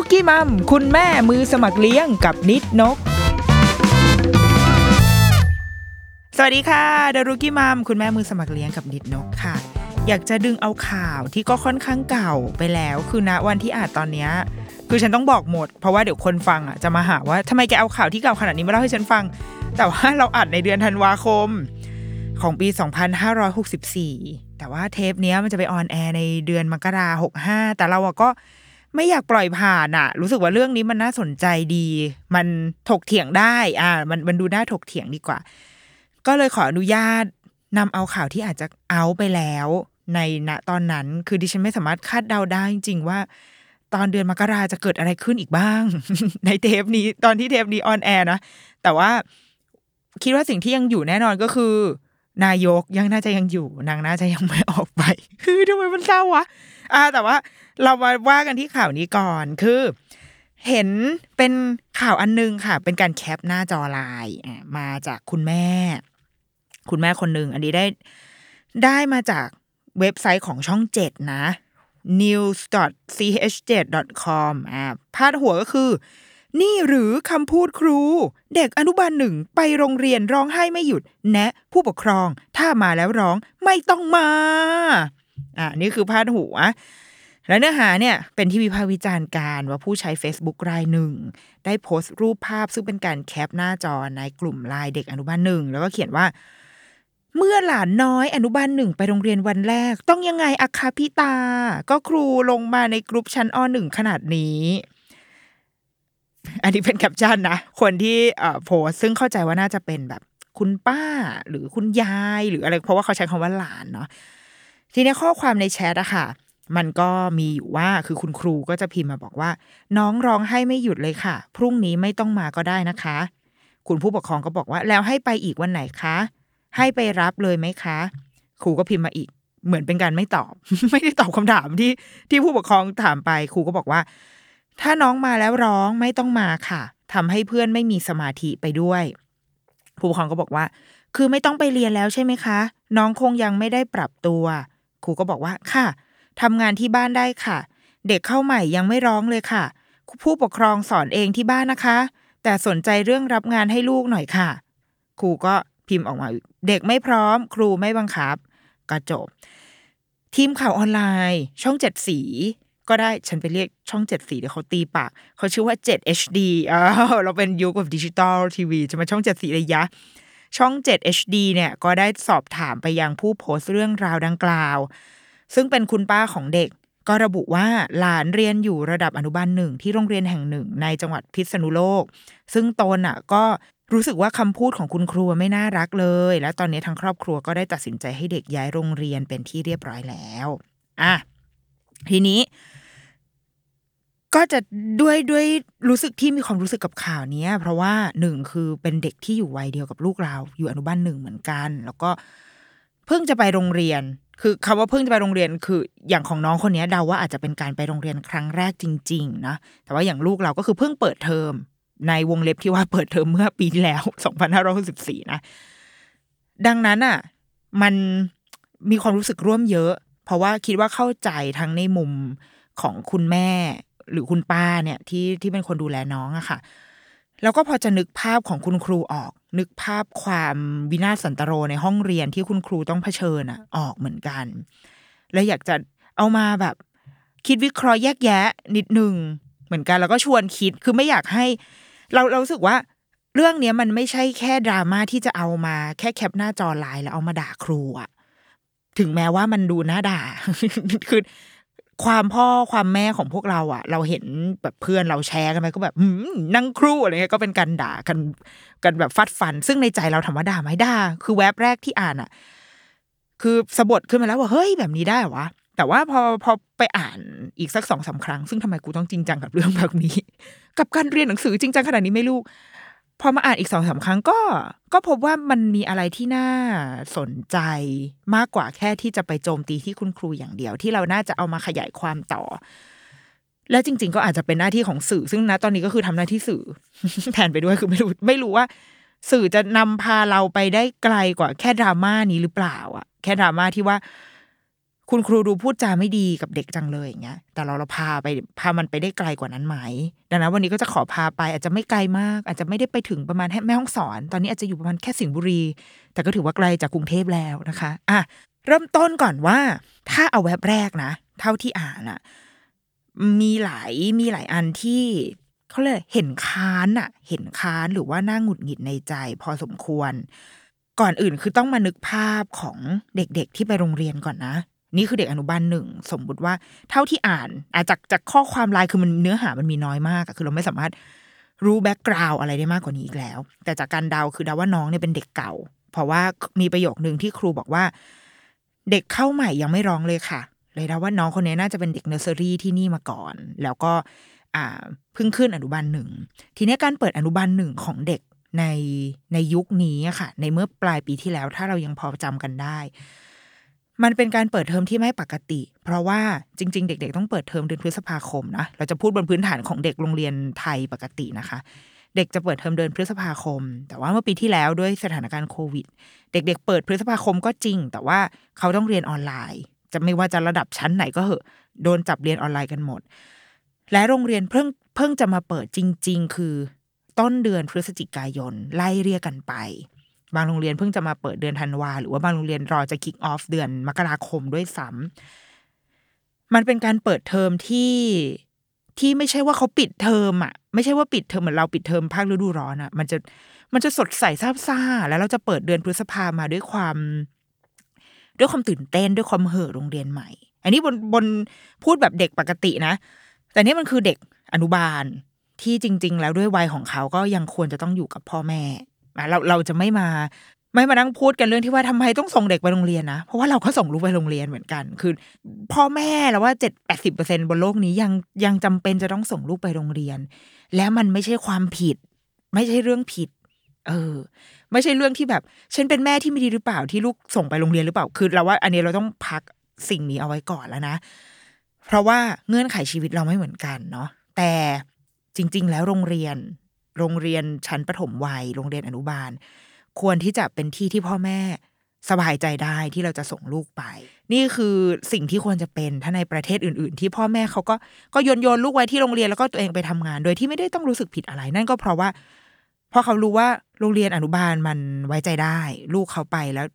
ดอะรุกี้มัมคุณแม่มือสมัครเลี้ยงกับนิดนก สวัสดีค่ะดอะรุกี้มัมคุณแม่มือสมัครเลี้ยงกับนิดนกค่ะ อยากจะดึงเอาข่าวที่ก็ค่อนข้างเก่าไปแล้ว คือณวันที่อานตอนเนี้ยคือฉันต้องบอกหมด เพราะว่าเดี๋ยวคนฟังอะจะมาหาว่าทำไมแกเอาข่าวที่เก่าขนาดนี้มาเล่าให้ฉันฟัง แต่ว่าเราอัดในเดือนธันวาคมของปี 2564 แต่ว่าเทปนี้มันจะไปออนแอร์ในเดือนมกราหกห้าแต่เราก็ ไม่อยากปล่อยผ่านอะรู้สึกว่าเรื่องนี้มันน่าสนใจดี มันถกเถียงได้ อ่า มันมันดูน่าถกเถียงดีกว่า ก็เลยขออนุญาตนำเอาข่าวที่อาจจะเอาไปแล้ว ในณตอนนั้น คือดิฉันไม่สามารถคาดเดาได้จริงๆว่า ตอนเดือนมกราจะเกิดอะไรขึ้นอีกบ้าง ในเทปนี้ตอนที่เทปนี้ on air นะแต่ว่าคิดว่าสิ่งที่ยังอยู่แน่นอนก็คือ นายกยังน่าจะยังอยู่ นางน่าจะยังไม่ออกไปคือทำไมมันเศร้าวะอ่า แต่ว่า เรามาว่ากันที่ข่าวนี้ก่อนคือ เห็นเป็นข่าวอันนึงค่ะ เป็นการแคปหน้าจอไลน์มาจากคุณแม่ คุณแม่คนหนึ่งอันนี้ได้ได้มาจากเว็บไซต์ของช่องเจ็ดนะ news.ch7.com อ่าพาดหัวก็คือ นี่หรือคำพูดครู เด็กอนุบาลหนึ่งไปโรงเรียนร้องไห้ไม่หยุด แนะผู้ปกครองถ้ามาแล้วร้องไม่ต้องมา อ่านี่คือพาดหัว และเนื้อหาเนี่ยเป็นที่วิพากษ์วิจารณ์การว่าผู้ใช้ Facebook รายหนึ่ง ได้โพสต์รูปภาพซึ่งเป็นการแคปหน้าจอในกลุ่มไลน์เด็กอนุบาลหนึ่ง แล้วก็เขียนว่า เมื่อหลานน้อยอนุบาลหนึ่งไปโรงเรียนวันแรก ต้องยังไงอะคะพี่ตา ก็ครูลงมาในกลุ่มชั้นอหนึ่งขนาดนี้ อันนี้เป็นแคปชั่นนะคนที่โพสซึ่งเข้าใจว่าน่าจะเป็นแบบคุณป้าหรือคุณยายหรืออะไรเพราะว่าเขาใช้คำว่าหลานเนาะทีนี้ข้อความในแชทอะค่ะ มันก็มีอยู่ว่าคือคุณครูก็จะพิมพ์มาบอกว่า น้องร้องให้ไม่หยุดเลยค่ะ พรุ่งนี้ไม่ต้องมาก็ได้นะคะ คุณผู้ปกครองก็บอกว่าแล้วให้ไปอีกวันไหนคะ ให้ไปรับเลยไหมคะ ครูก็พิมพ์มาอีก เหมือนเป็นการไม่ตอบ ไม่ได้ตอบคำถามที่ที่ผู้ปกครองถามไปครูก็บอกว่า ถ้าน้องมาแล้วร้องไม่ต้องมาค่ะทำให้เพื่อนไม่มีสมาธิไปด้วยผู้ปกครองก็บอกว่า คือไม่ต้องไปเรียนแล้วใช่ไหมคะ น้องคงยังไม่ได้ปรับตัว ครูก็บอกว่าค่ะ ทำงานที่บ้านได้ค่ะ เด็กเข้าใหม่ยังไม่ร้องเลยค่ะ ผู้ปกครองสอนเองที่บ้านนะคะ แต่สนใจเรื่องรับงานให้ลูกหน่อยค่ะ ครูก็พิมพ์ออกมา เด็กไม่พร้อม ครูไม่บังคับ ก็จบ ทีมข่าวออนไลน์ ช่องเจ็ดสี ก็ได้ฉันไปเรียกช่องเจ็ดสีเดี๋ยวเขาตีปากเขาชื่อว่า 7 HD อ้าเราเป็นยุคแบบดิจิตอลทีวีจะมาช่องเจ็ดสีเลยยะช่อง 7 HD เนี่ยก็ได้สอบถามไปยังผู้โพสต์เรื่องราวดังกล่าว ซึ่งเป็นคุณป้าของเด็ก ก็ระบุว่าหลานเรียนอยู่ระดับอนุบาลหนึ่งที่โรงเรียนแห่งหนึ่งในจังหวัดพิษณุโลก ซึ่งตนอะก็รู้สึกว่าคำพูดของคุณครูไม่น่ารักเลย และตอนนี้ทางครอบครัวก็ได้ตัดสินใจให้เด็กย้ายโรงเรียนเป็นที่เรียบร้อยแล้วอะทีนี้ก็จะด้วยด้วยรู้สึกที่มีความรู้สึกกับข่าวนี้เพราะว่าหนึ่งคือเป็นเด็กที่อยู่วัยเดียวกับลูกเรา อยู่อนุบาลหนึ่งเหมือนกัน แล้วก็เพิ่งจะไปโรงเรียน คือคำว่าเพิ่งจะไปโรงเรียนคืออย่างของน้องคนนี้เดาว่าอาจจะเป็นการไปโรงเรียนครั้งแรกจริง ๆ นะแต่ว่าอย่างลูกเราก็คือเพิ่งเปิดเทอมในวงเล็บที่ว่าเปิดเทอมเมื่อปีที่แล้ว2564นะ ดังนั้นอะ มันมีความรู้สึกร่วมเยอะ เพราะว่าคิดว่าเข้าใจทั้งในมุมของคุณแม่หรือคุณป้าเนี่ยที่ที่เป็นคนดูแลน้องอะค่ะ แล้วก็พอจะนึกภาพของคุณครูออก นึกภาพความวินาศสันตโรในห้องเรียนที่คุณครูต้องเผชิญอะออกเหมือนกัน แล้วอยากจะเอามาแบบ คิดวิเคราะห์แยกแยะ นิดนึงเหมือนกัน แล้วก็ชวนคิดคือไม่อยากให้ เราเราสึกว่าเรื่องเนี้ยมันไม่ใช่แค่ดราม่าที่จะเอามาแค่แคปหน้าจอไลน์แล้วเอามาด่าครูอะถึงแม้ว่ามันดูน่าด่าคือ ความพ่อความแม่ของพวกเราอะเราเห็นแบบเพื่อนเราแชร์กันไปก็แบบนั่งครูอะไรเงี้ยก็เป็นการด่ากันกันแบบฟัดฟัน ซึ่งในใจเราถามว่าด่าไหมด่าคือแวบแรกที่อ่านอะคือสะบดขึ้นมาแล้วว่าเฮ้ยแบบนี้ได้เหรอวะแต่ว่าพอพอไปอ่านอีกสักสองสาครั้ง ซึ่งทำไมกูต้องจริงจังกับเรื่องแบบนี้ กับการเรียนหนังสือจริงจังขนาดนี้ไม่รู้ พอมาอ่านอีกสองสาครั้งก็ ก็พบว่ามันมีอะไรที่น่าสนใจมากกว่าแค่ที่จะไปโจมตีที่คุณครูอย่างเดียว ที่เราน่าจะเอามาขยายความต่อ และจริง ๆ ก็อาจจะเป็นหน้าที่ของสื่อ ซึ่งนะตอนนี้ก็คือทำหน้าที่สื่อ แทนไปด้วยคือไม่รู้ไม่รู้ว่า สื่อจะนำพาเราไปได้ไกลกว่าแค่ดราม่านี้หรือเปล่าอะแค่ดราม่าที่ว่า คุณครูดูพูดจาไม่ดีกับเด็กจังเลยอย่างเงี้ย แต่เราเราพาไปพามันไปได้ไกลกว่านั้นไหม ดังนั้นวันนี้ก็จะขอพาไปอาจจะไม่ไกลมาก อาจจะไม่ได้ไปถึงประมาณแม่ห้องสอน ตอนนี้อาจจะอยู่ประมาณแค่สิงห์บุรี แต่ก็ถือว่าไกลจากกรุงเทพแล้วนะคะ อะเริ่มต้นก่อนว่า ถ้าเอาแว็บแรกนะ เท่าที่อ่านอะมีหลายมีหลายอันที่เขาเลยกเห็นค้านอะเห็นค้านหรือว่าน่าหงุดหงิดในใจ พอสมควร ก่อนอื่นคือต้องมานึกภาพของเด็กๆที่ไปโรงเรียนก่อนนะ นี่คือเด็กอนุบาลหนึ่งสมมุติว่าเท่าที่อ่านอาจากจากข้อความลน์คือมันเนื้อหามันมีน้อยมากคือเราไม่สามารถรู้แบ็กกราวอะไรได้มากกว่านี้อีกแล้ว แต่จากการเดาคือเดาว่าน้องเนี่ยเป็นเด็กเก่า เพราะว่ามีประโยคหนึ่งที่ครูบอกว่า เด็กเข้าใหม่ยังไม่ร้องเลยค่ะ เลยเดาว่าน้องคนนี้น่าจะเป็นเด็กเนอร์เซอรี่ที่นี่มาก่อน แล้วก็อ่าเพิ่งขึ้นอนุบาลหนึ่งทีนี้การเปิดอนุบาลหนึ่งของเด็กในในยุคนี้ค่ะ ในเมื่อปลายปีที่แล้วถ้าเรายังพอจำกันได้ มันเป็นการเปิดเทอมที่ไม่ปกติ เพราะว่าจริง ๆ เด็ก ๆ ต้องเปิดเทอมเดือนพฤษภาคมนะเราจะพูดบนพื้นฐานของเด็กโรงเรียนไทยปกตินะคะ เด็กจะเปิดเทอมเดือนพฤษภาคม แต่ว่าเมื่อปีที่แล้วด้วยสถานการณ์โควิด เด็ก ๆ เปิดพฤษภาคมก็จริง แต่ว่าเขาต้องเรียนออนไลน์ จะไม่ว่าจะระดับชั้นไหนก็เหอะโดนจับเรียนออนไลน์กันหมด และโรงเรียนเพิ่งเพิ่งจะมาเปิดจริง ๆ คือ ต้นเดือนพฤศจิกายนไล่เรียกกันไป บางโรงเรียนเพิ่งจะมาเปิดเดือนธันวาหรือว่าบางโรงเรียนรอจะ kick off เดือนมกราคมด้วยซ้ำมันเป็นการเปิดเทอมที่ที่ไม่ใช่ว่าเขาปิดเทอมอะ ไม่ใช่ว่าปิดเทอมเหมือนเราปิดเทอมภาคฤดูร้อนอะ มันจะมันจะสดใสซาบซ่า แล้วเราจะเปิดเดือนพฤษภามาด้วยความ ด้วยความตื่นเต้นด้วยความเห่อโรงเรียนใหม่ อันนี้บนบนพูดแบบเด็กปกตินะ แต่นี่มันคือเด็กอนุบาลที่จริง ๆ แล้วด้วยวัยของเขาก็ยังควรจะต้องอยู่กับพ่อแม่ เราเราจะไม่มาไม่มานั่งพูดกันเรื่องที่ว่าทำไมต้องส่งเด็กไปโรงเรียนนะ เพราะว่าเราก็ส่งลูกไปโรงเรียนเหมือนกัน คือพ่อแม่แล้วว่าเจ็ดแปดสิบเปอร์เซ็นบนโลกนี้ยังยังจำเป็นจะต้องส่งลูกไปโรงเรียน แล้วมันไม่ใช่ความผิด ไม่ใช่เรื่องผิด เออ ไม่ใช่เรื่องที่แบบ ฉันเป็นแม่ที่ไม่ดีหรือเปล่าที่ลูกส่งไปโรงเรียนหรือเปล่า คือเราว่า อันนี้เราต้องพักสิ่งนี้เอาไว้ก่อนแล้วนะ เพราะว่าเงื่อนไขชีวิตเราไม่เหมือนกันเนาะแต่จริง ๆ แล้วโรงเรียน โรงเรียนชั้นประถมวัย โรงเรียนอนุบาล ควรที่จะเป็นที่ที่พ่อแม่สบายใจได้ที่เราจะส่งลูกไป นี่คือสิ่งที่ควรจะเป็นถ้าในประเทศอื่น ๆ ที่พ่อแม่เขาก็ก็โยนโยนลูกไว้ที่โรงเรียนแล้วก็ตัวเองไปทำงาน โดยที่ไม่ได้ต้องรู้สึกผิดอะไร นั่นก็เพราะว่าพราะเขารู้ว่าโรงเรียนอนุบาลมันไว้ใจได้ ลูกเขาไปแล้ว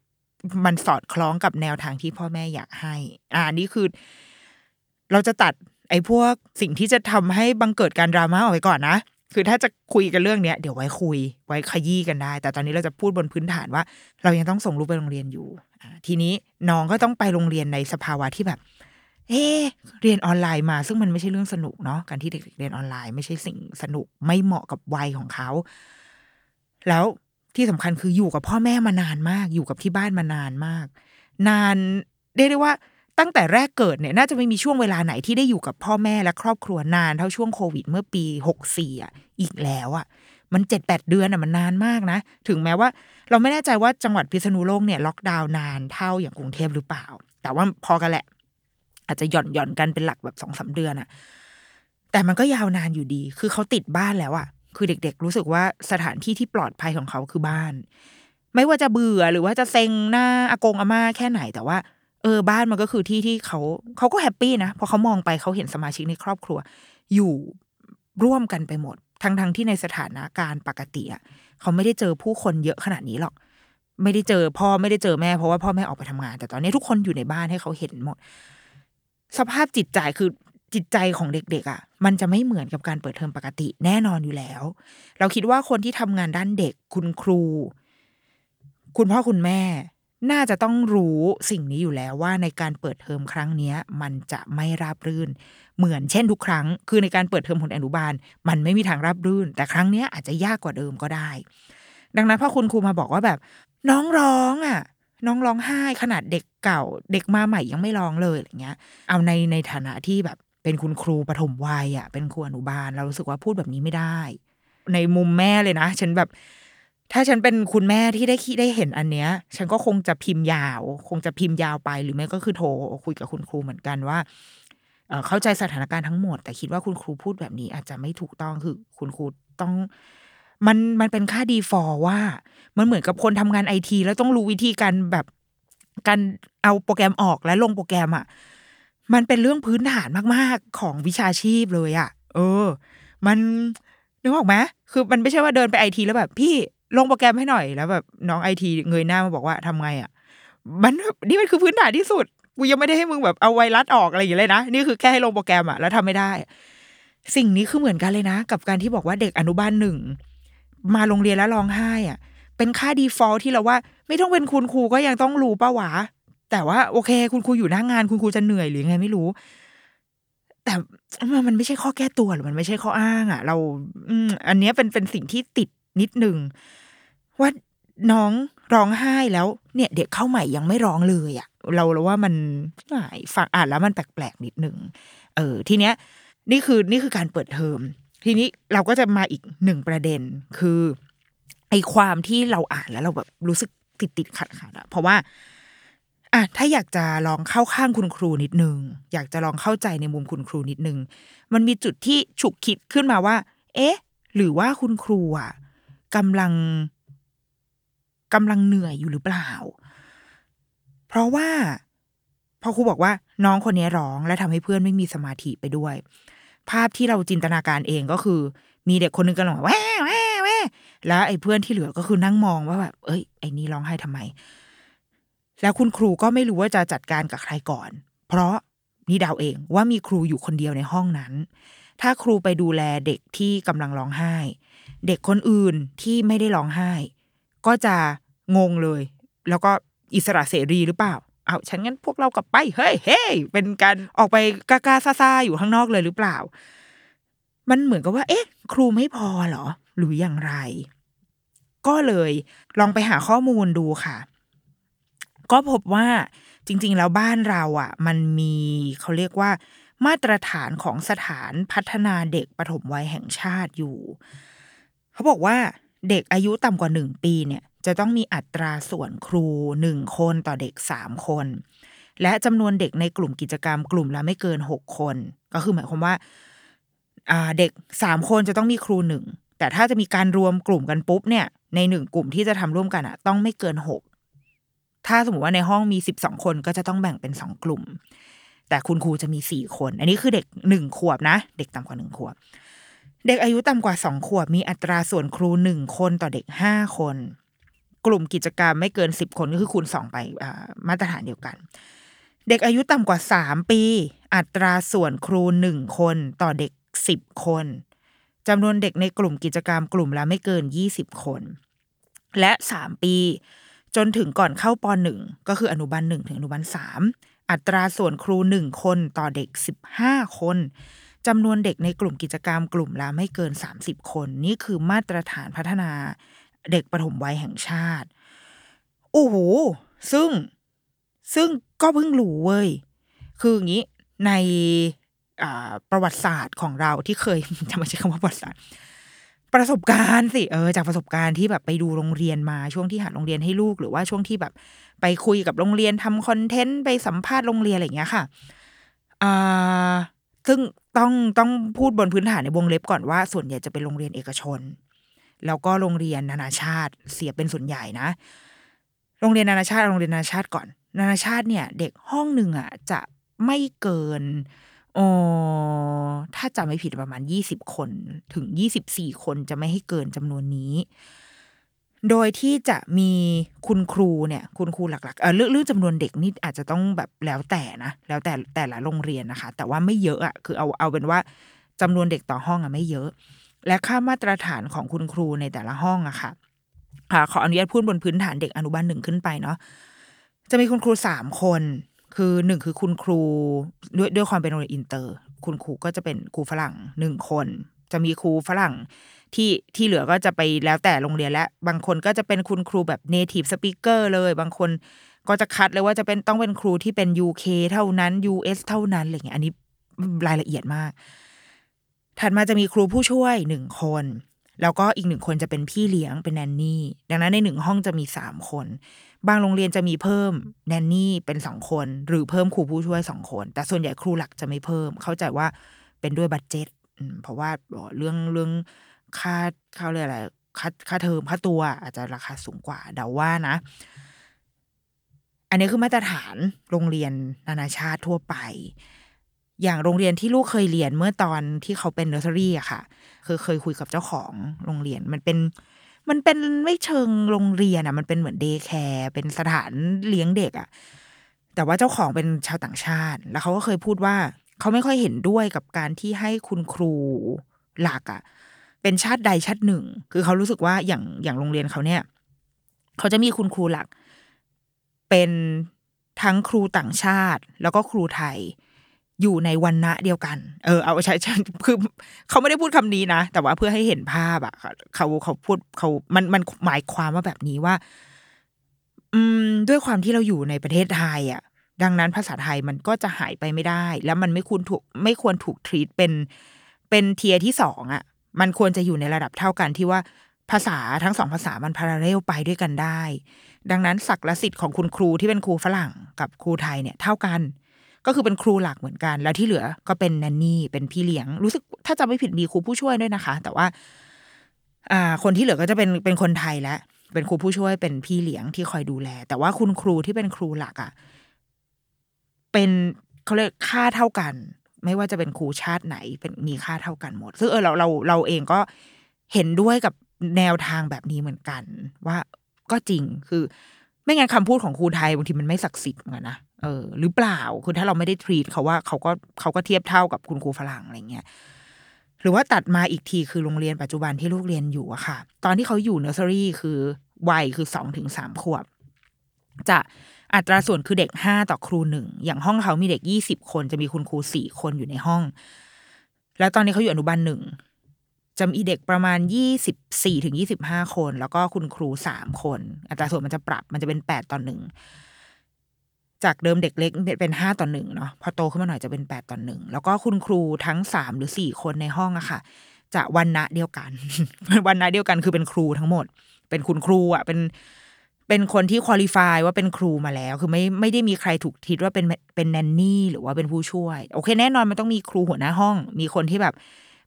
มันสอดคล้องกับแนวทางที่พ่อแม่อยากให้ อ่านี่คือ เราจะตัดไอ้พวกสิ่งที่จะทำให้บังเกิดการดราม่าออกไปก่อนนะ คือถ้าจะคุยกันเรื่องเนี้ยเดี๋ยวไว้คุย ไว้ขยี้กันได้ แต่ตอนนี้เราจะพูดบนพื้นฐานว่า เรายังต้องส่งลูกไปโรงเรียนอยู่ทีนี้น้องก็ต้องไปโรงเรียนในสภาวะที่แบบ เอเรียนออนไลน์มา ซึ่งมันไม่ใช่เรื่องสนุกเนาะการที่เด็กๆเรียนออนไลน์ไม่ใช่สิ่งสนุกไม่เหมาะกับวัยของเขา แล้วที่สำคัญคืออยู่กับพ่อแม่มานานมาก อยู่กับที่บ้านมานานมาก นานเรียกได้ว่า ตั้งแต่แรกเกิดเนี่ยน่าจะไม่มีช่วงเวลาไหนที่ได้อยู่กับพ่อแม่และครอบครัวนานเท่าช่วงโควิดเมื่อปีหกสี่อะอีกแล้วอะมันเจ็ดแปดเดือนอะมันนานมากนะ ถึงแม้ว่า เราไม่แน่ใจว่าจังหวัดพิษณุโลกเนี่ยล็อกดาวน์นานเท่าอย่างกรุงเทพหรือเปล่า แต่ว่าพอกันแหละ อาจจะหย่อนหย่อนกันเป็นหลักแบบสองสามเดือนอะ แต่มันก็ยาวนานอยู่ดี คือเขาติดบ้านแล้วอะ คือเด็ก ๆ รู้สึกว่าสถานที่ที่ปลอดภัยของเขาคือบ้าน ไม่ว่าจะเบื่อหรือว่าจะเซ็งหน้าอากงอาม่าแค่ไหนแต่ว่า เออบ้านมันก็คือที่ที่เขาเขาก็ happy นะพอเขามองไปเขาเห็นสมาชิกในครอบครัว อยู่ร่วมกันไปหมด ทั้งทั้งที่ในสถานการณ์ปกติอะเขาไม่ได้เจอผู้คนเยอะขนาดนี้หรอก ไม่ได้เจอพ่อไม่ได้เจอแม่เพราะว่าพ่อแม่ออกไปทำงาน แต่ตอนนี้ทุกคนอยู่ในบ้านให้เขาเห็นหมด สภาพจิตใจคือจิตใจของเด็กๆอะ มันจะไม่เหมือนกับการเปิดเทอมปกติแน่นอนอยู่แล้ว เราคิดว่าคนที่ทำงานด้านเด็กคุณครู คุณพ่อคุณแม่ น่าจะต้องรู้สิ่งนี้อยู่แล้วว่าในการเปิดเทอมครั้งนี้มันจะไม่ราบรื่น เหมือนเช่นทุกครั้ง คือในการเปิดเทอมของอนุบาล มันไม่มีทางราบรื่น แต่ครั้งนี้อาจจะยากกว่าเดิมก็ได้ ดังนั้นพ่อคุณครูมาบอกว่าแบบ น้องร้องอะ น้องร้องไห้ขนาดเด็กเก่า เด็กมาใหม่ยังไม่ร้องเลยอะไรเงี้ย เอาในในฐานะที่แบบ เป็นคุณครูปฐมวัยอะเป็นครูอนุบาลเรารู้สึกว่าพูดแบบนี้ไม่ได้ ในมุมแม่เลยนะฉันแบบ ถ้าฉันเป็นคุณแม่ที่ได้คิดได้เห็นอันเนี้ย ฉันก็คงจะพิมพ์ยาว คงจะพิมพ์ยาวไปหรือไม่ก็คือโทรคุยกับคุณครูเหมือนกันว่าเข้าใจสถานการณ์ทั้งหมด แต่คิดว่าคุณครูพูดแบบนี้อาจจะไม่ถูกต้องคือคุณครูต้องมันมันเป็นค่าดีฟอร์ว่า มันเหมือนกับคนทำงานไอทีแล้วต้องรู้วิธีการแบบการเอาโปรแกรมออกและลงโปรแกรมอะมันเป็นเรื่องพื้นฐานมาก ๆ ของวิชาชีพเลยอะ่ะ เออ มันนึกออกไหมคือมันไม่ใช่ว่าเดินไปไอทีแล้วแบบพี่ ลงโปรแกรมให้หน่อยแล้วแบบน้องไอทีเงยหน้ามาบอกว่าทำไงอะ มันนี่มันคือพื้นฐานที่สุดกูยังไม่ได้ให้มึงแบบเอาไวรัสออกอะไรอย่างเงี้ยเลยนะนี่คือแค่ให้ลงโปรแกรมอะแล้วทำไม่ได้ สิ่งนี้คือเหมือนกันเลยนะ กับการที่บอกว่าเด็กอนุบาลหนึ่งมาโรงเรียนแล้วร้องไห้อะ เป็นค่าดีฟอลที่เราว่า ไม่ต้องเป็นคุณครูก็ยังต้องรู้ป้าวะแต่ว่าโอเค คุณครูอยู่หน้างาน คุณครูจะเหนื่อยหรือไงไม่รู้ แต่มันไม่ใช่ข้อแก้ตัวหรือมันไม่ใช่ข้ออ้าง อะ เรา อืมอันนี้เป็นเป็นสิ่งที่ติด นิดหนึ่งว่าน้องร้องไห้แล้วเนี่ย เด็กเข้าใหม่ยังไม่ร้องเลยอะเราเราว่ามันฟังอ่านแล้วมันแปลกๆนิดหนึ่งเออ ทีเนี้ย นี่คือนี่คือการเปิดเทอมทีนี้เราก็จะมาอีกหนึ่งประเด็นคือไอความที่เราอ่านแล้วเราแบบรู้สึกติดติดขัดขัดอะเพราะว่าอะถ้าอยากจะลองเข้าข้างคุณครูนิดนึง อยากจะลองเข้าใจในมุมคุณครูนิดนึง มันมีจุดที่ฉุกคิดขึ้นมาว่า เอ๊ะ หรือว่าคุณครูอะ กำลังกำลังเหนื่อยอยู่หรือเปล่า เพราะว่าพอครูบอกว่าน้องคนนี้ร้องและทำให้เพื่อนไม่มีสมาธิไปด้วย ภาพที่เราจินตนาการเองก็คือ มีเด็กคนนึงกำลังแว่แว่แว่แล้วไอ้เพื่อนที่เหลือก็คือนั่งมองว่าแบบเอ้ยไอ้นี่ร้องไห้ทำไม แล้วคุณครูก็ไม่รู้ว่าจะจัดการกับใครก่อน เพราะนี่เดาเองว่ามีครูอยู่คนเดียวในห้องนั้น ถ้าครูไปดูแลเด็กที่กำลังร้องไห้ เด็กคนอื่นที่ไม่ได้ร้องไห้ ก็จะงงเลย แล้วก็อิสระเสรีหรือเปล่าเอาฉันงั้นพวกเรากลับไปเฮ้ยเฮ้ยเป็นการออกไปกล้าๆซ่าอยู่ข้างนอกเลยหรือเปล่า มันเหมือนกับว่า เอ๊ะ ครูไม่พอเหรอ หรืออย่างไร ก็เลยลองไปหาข้อมูลดูค่ะ ก็พบว่าจริง ๆ แล้วบ้านเราอะ มันมีเขาเรียกว่า มาตรฐานของสถานพัฒนาเด็กปฐมวัยแห่งชาติอยู่ เขาบอกว่าเด็กอายุต่ำกว่าหนึ่งปีเนี่ย จะต้องมีอัตราส่วนครูหนึ่งคนต่อเด็กสามคน และจำนวนเด็กในกลุ่มกิจกรรม กลุ่มละไม่เกินหกคน ก็คือหมายความว่าเด็กสามคนจะต้องมีครูหนึ่งแต่ถ้าจะมีการรวมกลุ่มกันปุ๊บเนี่ย ในหนึ่งกลุ่มที่จะทำร่วมกันอะต้องไม่เกินหกถ้าสมมติว่าในห้องมีสิบสองคนก็จะต้องแบ่งเป็นสองกลุ่ม แต่คุณครูจะมีสี่คน อันนี้คือเด็กหนึ่งขวบนะ เด็กต่ำกว่าหนึ่งขวบ เด็กอายุต่ำกว่าสองขวบมีอัตราส่วนครูหนึ่งคนต่อเด็กห้าคน กลุ่มกิจกรรมไม่เกินสิบคนก็คือคูณสองไปมาตรฐานเดียวกัน เด็กอายุต่ำกว่าสามปี อัตราส่วนครูหนึ่งคนต่อเด็กสิบคนจำนวนเด็กในกลุ่มกิจกรรมกลุ่มละไม่เกินยี่สิบคน และสามปี จนถึงก่อนเข้าปหนึ่งก็คืออนุบาลหนึ่งถึงอนุบาลสามอัตราส่วนครูหนึ่งคนต่อเด็กสิบห้าคน จำนวนเด็กในกลุ่มกิจกรรมกลุ่มละไม่เกินสามสิบคน นี่คือมาตรฐานพัฒนาเด็กปฐมวัยแห่งชาติโอ้โหซึ่งซึ่งก็เพิ่งรู้เว้ย คืออย่างนี้ในประวัติศาสตร์ของเราที่เคยจะไม่ใช่คำว่าประวัติศาสตร์ ประสบการณ์สิเออจากประสบการณ์ที่แบบไปดูโรงเรียนมาช่วงที่หาโรงเรียนให้ลูก หรือว่าช่วงที่แบบ ไปคุยกับโรงเรียนทำคอนเทนต์ไปสัมภาษณ์โรงเรียนอะไรอย่างเงี้ยค่ะอ่าซึ่ง ต้องต้องพูดบนพื้นฐานในวงเล็บก่อนว่า ส่วนใหญ่จะเป็นโรงเรียนเอกชน แล้วก็โรงเรียนนานาชาติเสียเป็นส่วนใหญ่นะ โรงเรียนนานาชาติโรงเรียนนานาชาติก่อน นานาชาติเนี่ย เด็กห้องหนึ่งอะจะไม่เกินออถ้าจำไม่ผิดประมาณยี่สิบคน ถึงยี่สิบสี่คนจะไม่ให้เกินจำนวนนี้ โดยที่จะมีคุณครูเนี่ยคุณครูหลักๆเออเรื่องเรื่องจำนวนเด็กนี่อาจจะต้องแบบแล้วแต่นะแล้วแต่แต่ละโรงเรียนนะคะ แต่ว่าไม่เยอะอะคือเอาเอาเป็นว่าจำนวนเด็กต่อห้องอะไม่เยอะ และค่ามาตรฐานของคุณครูในแต่ละห้องอะค่ะค่ะขออนุญาตพูดบนพื้นฐานเด็กอนุบาลหนึ่งขึ้นไปเนาะจะมีคุณครูสามคนคือหนึ่งคือคุณครูด้วยด้วยความเป็นโรงเรียนอินเตอร์ คุณครูก็จะเป็นครูฝรั่งหนึ่งคน จะมีครูฝรั่ง ที่ที่เหลือก็จะไปแล้วแต่โรงเรียนและบางคนก็จะเป็นคุณครูแบบ native speaker เลย บางคนก็จะคัดเลยว่าจะเป็นต้องเป็นครูที่เป็น UK เท่านั้น US เท่านั้นอะไรเงี้ยอันนี้รายละเอียดมาก ถัดมาจะมีครูผู้ช่วยหนึ่งคน แล้วก็อีกหนึ่งคนจะเป็นพี่เลี้ยงเป็นแนนนี่ ดังนั้นในหนึ่งห้องจะมีสามคน บางโรงเรียนจะมีเพิ่มแนนนี่เป็นสองคน หรือเพิ่มครูผู้ช่วยสองคน แต่ส่วนใหญ่ครูหลักจะไม่เพิ่ม เข้าใจว่าเป็นด้วยบัตเจ็ตเพราะว่าเรื่องเรื่อง ค่าเขาเรียกอะไรค่าค่าเทอมค่าตัว อาจจะราคาสูงกว่าเดาว่านะ อันนี้คือมาตรฐานโรงเรียนนานาชาติทั่วไป อย่างโรงเรียนที่ลูกเคยเรียนเมื่อตอนที่เขาเป็นเนอร์เซอรี่อะค่ะ คือเคยคุยกับเจ้าของโรงเรียนมันเป็นมันเป็นไม่เชิงโรงเรียนอะมันเป็นเหมือน daycare เป็นสถานเลี้ยงเด็กอะแต่ว่าเจ้าของเป็นชาวต่างชาติ แล้วเขาก็เคยพูดว่า เขาไม่ค่อยเห็นด้วยกับการที่ให้คุณครูหลักอะ เป็นชาติใดชาติหนึ่ง คือเขารู้สึกว่าอย่างอย่างโรงเรียนเขาเนี่ย เขาจะมีคุณครูหลัก เป็นทั้งครูต่างชาติ แล้วก็ครูไทยอยู่ในวันณะเดียวกัน เออ เอาใช้คือเขาไม่ได้พูดคำนี้นะ แต่ว่าเพื่อให้เห็นภาพอะเขาเขาพูดเขา มันมันหมายความว่าแบบนี้ว่า อืม ด้วยความที่เราอยู่ในประเทศไทยอะดังนั้นภาษาไทยมันก็จะหายไปไม่ได้ แล้วมันไม่ควรถูก ไม่ควรถูกทรีตเป็นเป็นเทียที่สองอะ มันควรจะอยู่ในระดับเท่ากันที่ว่าภาษาทั้งสองภาษามันพาราเรลไปด้วยกันได้ ดังนั้นศักดิ์สิทธิ์ของคุณครูที่เป็นครูฝรั่งกับครูไทยเนี่ยเท่ากัน ก็คือเป็นครูหลักเหมือนกัน แล้วที่เหลือก็เป็นแนนนี่เป็นพี่เลี้ยง รู้สึกถ้าจะไม่ผิดมีครูผู้ช่วยด้วยนะคะ แต่ว่าอ่าคนที่เหลือก็จะเป็นเป็นคนไทยแล้วเป็นครูผู้ช่วยเป็นพี่เลี้ยงที่คอยดูแล แต่ว่าคุณครูที่เป็นครูหลักอะ่ะเป็นเขาเรียกค่าเท่ากัน ไม่ว่าจะเป็นครูชาติไหนเป็นมีค่าเท่ากันหมด ซึ่งเออเราเราเราเองก็เห็นด้วยกับแนวทางแบบนี้เหมือนกัน ว่าก็จริงคือ ไม่งั้นคำพูดของครูไทยบางทีมันไม่ศักดิ์สิทธิ์เหมือนกันนะเออหรือเปล่าคือถ้าเราไม่ได้ทรีตเขาว่าเขาก็เขาก็เทียบเท่ากับคุณครูฝรั่งอะไรเงี้ยหรือว่าตัดมาอีกทีคือโรงเรียนปัจจุบันที่ลูกเรียนอยู่อะค่ะ ตอนที่เขาอยู่เนอร์เซอรี่คือวัยคือสองถึงสามขวบ จะ อัตราส่วนคือเด็กห้าต่อครูหนึ่งอย่างห้องเขามีเด็กยี่สิบคนจะมีคุณครูสี่คนอยู่ในห้อง แล้วตอนนี้เขาอยู่อนุบาลหนึ่งจะมีเด็กประมาณยี่สิบสี่ถึงยี่สิบห้าคน แล้วก็คุณครูสามคน อัตราส่วนมันจะปรับมันจะเป็นแปดต่อหนึ่งจากเดิมเด็กเล็กเป็นห้าต่อหนึ่งเนาะพอโตขึ้นมาหน่อยจะเป็นแปดต่อหนึ่งแล้วก็คุณครูทั้งสามหรือสี่คนในห้องอะค่ะ จะวันณะเดียวกันวันณะเดียวกันคือเป็นครูทั้งหมด เป็นคุณครูอะเป็น เป็นคนที่คุริฟายว่าเป็นครูมาแล้ว คือไม่ไม่ได้มีใครถูกทิดว่าเป็นเป็นแนนนี่หรือว่าเป็นผู้ช่วย โอเค แน่นอนมันต้องมีครูหัวหน้าห้อง มีคนที่แบบ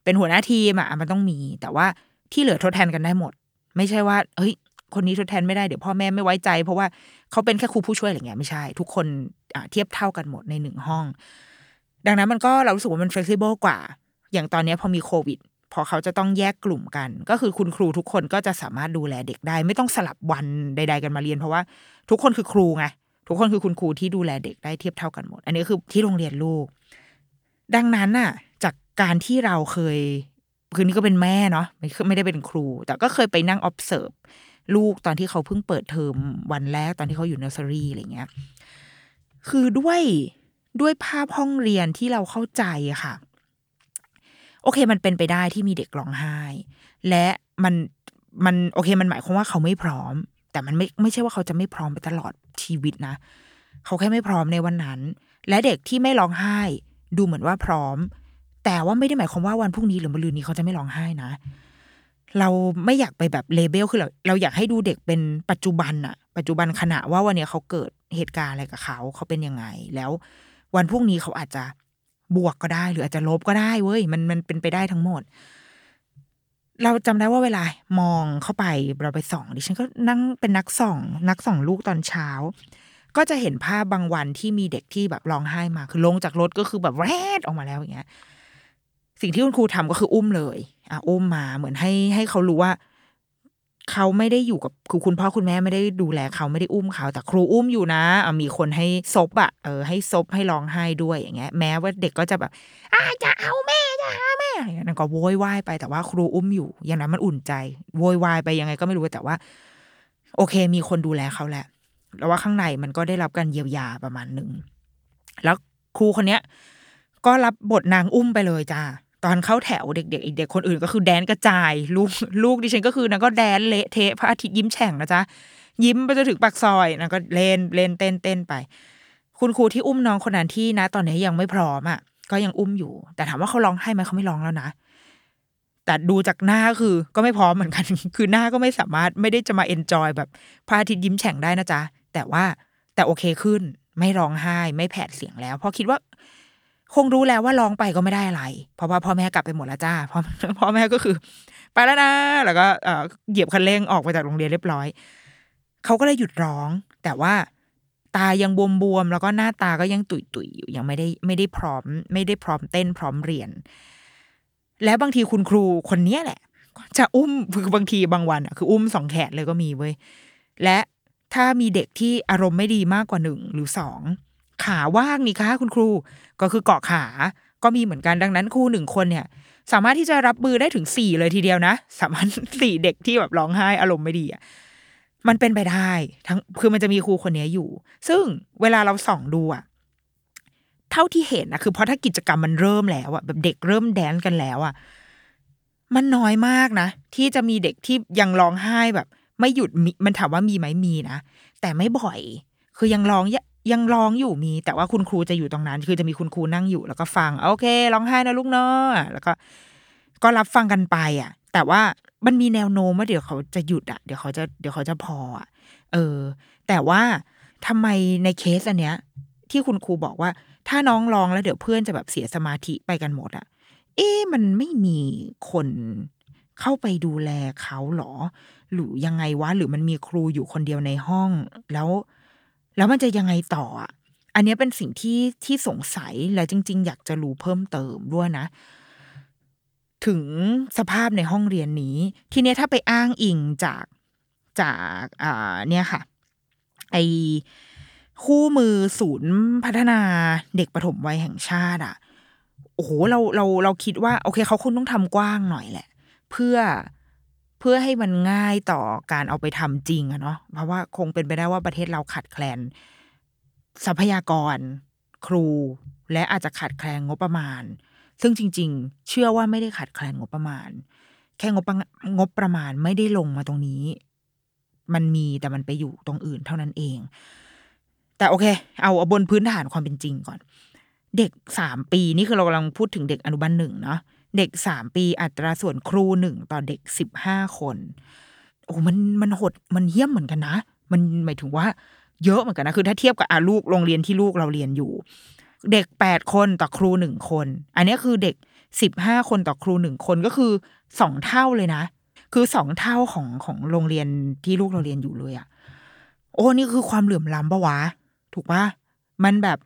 เป็นหัวหน้าทีมอะมันต้องมี แต่ว่าที่เหลือทดแทนกันได้หมด ไม่ใช่ว่า เฮ้ย คนนี้ทดแทนไม่ได้เดี๋ยวพ่อแม่ไม่ไว้ใจ เพราะว่าเขาเป็นแค่ครูผู้ช่วยอะไรเงี้ยไม่ใช่ ทุกคนเทียบเท่ากันหมดในหนึ่งห้อง ดังนั้นมันก็เรารู้สึกว่ามันเฟกซิเบิลกว่า อย่างตอนนี้พอมีโควิด พอเขาจะต้องแยกกลุ่มกัน ก็คือคุณครูทุกคนก็จะสามารถดูแลเด็กได้ ไม่ต้องสลับวันใด ๆ กันมาเรียน เพราะว่าทุกคนคือครูไงทุกคนคือคุณครูที่ดูแลเด็กได้เทียบเท่ากันหมด อันนี้คือที่โรงเรียนลูก ดังนั้นน่ะ จากการที่เราเคยคือนี่ก็เป็นแม่เนาะไม่ไม่ได้เป็นครู แต่ก็เคยไปนั่ง observe ลูกตอนที่เขาเพิ่งเปิดเทอมวันแรกตอนที่เขาอยู่เนอร์เซอรี่อะไรเงี้ย คือด้วยด้วยภาพห้องเรียนที่เราเข้าใจค่ะ โอเค มันเป็นไปได้ที่มีเด็กร้องไห้ และมันมันโอเคมันหมายความว่าเขาไม่พร้อม แต่มันไม่ไม่ใช่ว่าเขาจะไม่พร้อมไปตลอดชีวิตนะ เขาแค่ไม่พร้อมในวันนั้น และเด็กที่ไม่ร้องไห้ ดูเหมือนว่าพร้อม แต่ว่าไม่ได้หมายความว่าวันพรุ่งนี้หรือมะรืนนี้เขาจะไม่ร้องไห้นะ เราไม่อยากไปแบบเลเบลคือเราเราอยากให้ดูเด็กเป็นปัจจุบันอะปัจจุบันขณะว่าวันนี้เขาเกิดเหตุการณ์อะไรกับเขาเขาเป็นยังไง แล้ววันพรุ่งนี้เขาอาจจะ บวกก็ได้ หรืออาจจะลบก็ได้เว้ยมันมันเป็นไปได้ทั้งหมด เราจำได้ว่าเวลามองเข้าไปเราไปส่องดิฉันก็นั่งเป็นนักส่อง นักส่องลูกตอนเช้า ก็จะเห็นภาพบางวันที่มีเด็กที่แบบร้องไห้มา คือลงจากรถก็คือแบบแรดออกมาแล้วอย่างเงี้ย สิ่งที่คุณครูทำก็คืออุ้มเลยอะอุ้มมาเหมือนให้ให้เขารู้ว่า เขาไม่ได้อยู่กับคือคุณพ่อคุณแม่ไม่ได้ดูแลเขาไม่ได้อุ้มเขา แต่ครูอุ้มอยู่นะมีคนให้ซบอะเออให้ซบให้ร้องไห้ด้วยอย่างเงี้ย แม้ว่าเด็กก็จะแบบอาจะเอาแม่จะหาแม่อะไรเงี้ยนั่นก็โวยวายไปแต่ว่าครูอุ้มอยู่ อย่างนั้นมันอุ่นใจโวยวายไปยังไงก็ไม่รู้แต่ว่า โอเค มีคนดูแลเขาแหละแล้วว่าข้างในมันก็ได้รับการเยียวยาประมาณหนึ่งแล้วครูคนเนี้ย ก็รับบทนางอุ้มไปเลยจ้า ตอนเข้าแถวเด็กๆอีกเด็กคนอื่นก็คือแดนกระจาย ลูกลูกดิฉันก็คือนางก็แดนเละเทะพระอาทิตย์ยิ้มแฉ่งนะจ๊ะยิ้มไปจนถึงปากซอยนางก็เล่นเล่นเต้นเต้นไป คุณครูที่อุ้มน้องคนนั้นที่นะ ตอนนี้ยังไม่พร้อมอะก็ยังอุ้มอยู่ แต่ถามว่าเขาร้องไห้ไหมเขาไม่ร้องแล้วนะแต่ดูจากหน้าคือก็ไม่พร้อมเหมือนกัน คือหน้าก็ไม่สามารถไม่ได้จะมาเอนจอยแบบพระอาทิตย์ยิ้มแฉ่งได้นะจ๊ะแต่ว่าแต่โอเคขึ้น ไม่ร้องไห้ไม่แผดเสียงแล้ว เพราะคิดว่า คงรู้แล้วว่าร้องไปก็ไม่ได้อะไร เพราะว่าพ่อแม่กลับไปหมดแล้วจ้าพ่อพ่อแม่ก็คือ ไปแล้วนะ แล้วก็เอ่อเหยียบคันเร่งออกไปจากโรงเรียนเรียบร้อย เขาก็เลยหยุดร้อง แต่ว่าตายังบวมๆแล้วก็หน้าตาก็ยังตุยๆอยู่ยังไม่ได้ไม่ได้พร้อม ไม่ได้พร้อมเต้นพร้อมเรียน แล้วบางทีคุณครูคนเนี้ยแหละ จะอุ้มคือบางทีบางวันอะคืออุ้มสองแขนเลยก็มีเว้ยและถ้ามีเด็กที่อารมณ์ไม่ดีมากกว่าหนึ่งหรือสอง ขาว่างนี่คะคุณครู ก็คือเกาะขา ก็มีเหมือนกันดังนั้นครูหนึ่งคนเนี่ย สามารถที่จะรับมือได้ถึงสี่เลยทีเดียวนะ สามารถสี่เด็กที่แบบร้องไห้อารมณ์ไม่ดีอะมันเป็นไปได้ ทั้งคือมันจะมีครูคนนี้อยู่ ซึ่งเวลาเราส่องดูอะเท่าที่เห็นนะคือเพราะถ้ากิจกรรมมันเริ่มแล้วอะแบบเด็กเริ่มแดนกันแล้วอะมันน้อยมากนะ ที่จะมีเด็กที่ยังร้องไห้แบบ ไม่หยุดมิมันถามว่ามีไหมมีนะแต่ไม่บ่อย คือยังร้อง ยังร้องอยู่มีแต่ว่าคุณครูจะอยู่ตรงนั้น คือจะมีคุณครูนั่งอยู่แล้วก็ฟัง โอเคร้องไห้นะลูกเนาะแล้วก็ ก็รับฟังกันไปอะ แต่ว่ามันมีแนวโน้มว่าเดี๋ยวเขาจะหยุดอะ เดี๋ยวเขาจะเดี๋ยวเขาจะพออะ เออ แต่ว่าทำไมในเคสอันเนี้ย ที่คุณครูบอกว่า ถ้าน้องร้องแล้วเดี๋ยวเพื่อนจะแบบเสียสมาธิไปกันหมดอะ เอ๊ะมันไม่มีคนเข้าไปดูแลเขาหรอ หรือยังไงวะหรือมันมีครูอยู่คนเดียวในห้องแล้ว แล้วมันจะยังไงต่ออะอันนี้เป็นสิ่งที่ที่สงสัยและจริง ๆ อยากจะรู้เพิ่มเติมด้วยนะ ถึงสภาพในห้องเรียนนี้ ทีเนี้ยถ้าไปอ้างอิงจากจากอ่าเนี่ยค่ะ ไอคู่มือศูนย์พัฒนาเด็กปฐมวัยแห่งชาติอะโอ้โหเราเราเราคิดว่า โอเค เขาคงต้องทำกว้างหน่อยแหละ เพื่อ เพื่อให้มันง่ายต่อการเอาไปทำจริงอะเนาะเพราะว่าคงเป็นไปได้ว่าประเทศเราขาดแคลน ทรัพยากร ครู และอาจจะขาดแคลนงบประมาณ ซึ่งจริง ๆ เชื่อว่าไม่ได้ขาดแคลนงบประมาณ แค่งบงบประมาณไม่ได้ลงมาตรงนี้ มันมีแต่มันไปอยู่ตรงอื่นเท่านั้นเอง แต่โอเค เอาเอาบนพื้นฐานความเป็นจริงก่อน เด็กสามปีนี่คือเรากำลังพูดถึงเด็กอนุบาลหนึ่งเนาะ เด็กสามปีอัตราส่วนครูหนึ่งต่อเด็กสิบห้าคน โอ้มันมันหดมันเยี่ยมเหมือนกันนะ มันหมายถึงว่าเยอะเหมือนกันนะ คือถ้าเทียบกับอาลูกโรงเรียนที่ลูกเราเรียนอยู่ เด็กแปดคนต่อครูหนึ่งคน อันนี้คือเด็กสิบห้าคนต่อครูหนึ่งคนก็คือสองเท่าเลยนะ คือสองเท่าของของโรงเรียนที่ลูกเราเรียนอยู่เลยอะโอ้นี่คือความเหลื่อมล้ำปะวะ ถูกปะมันแบบ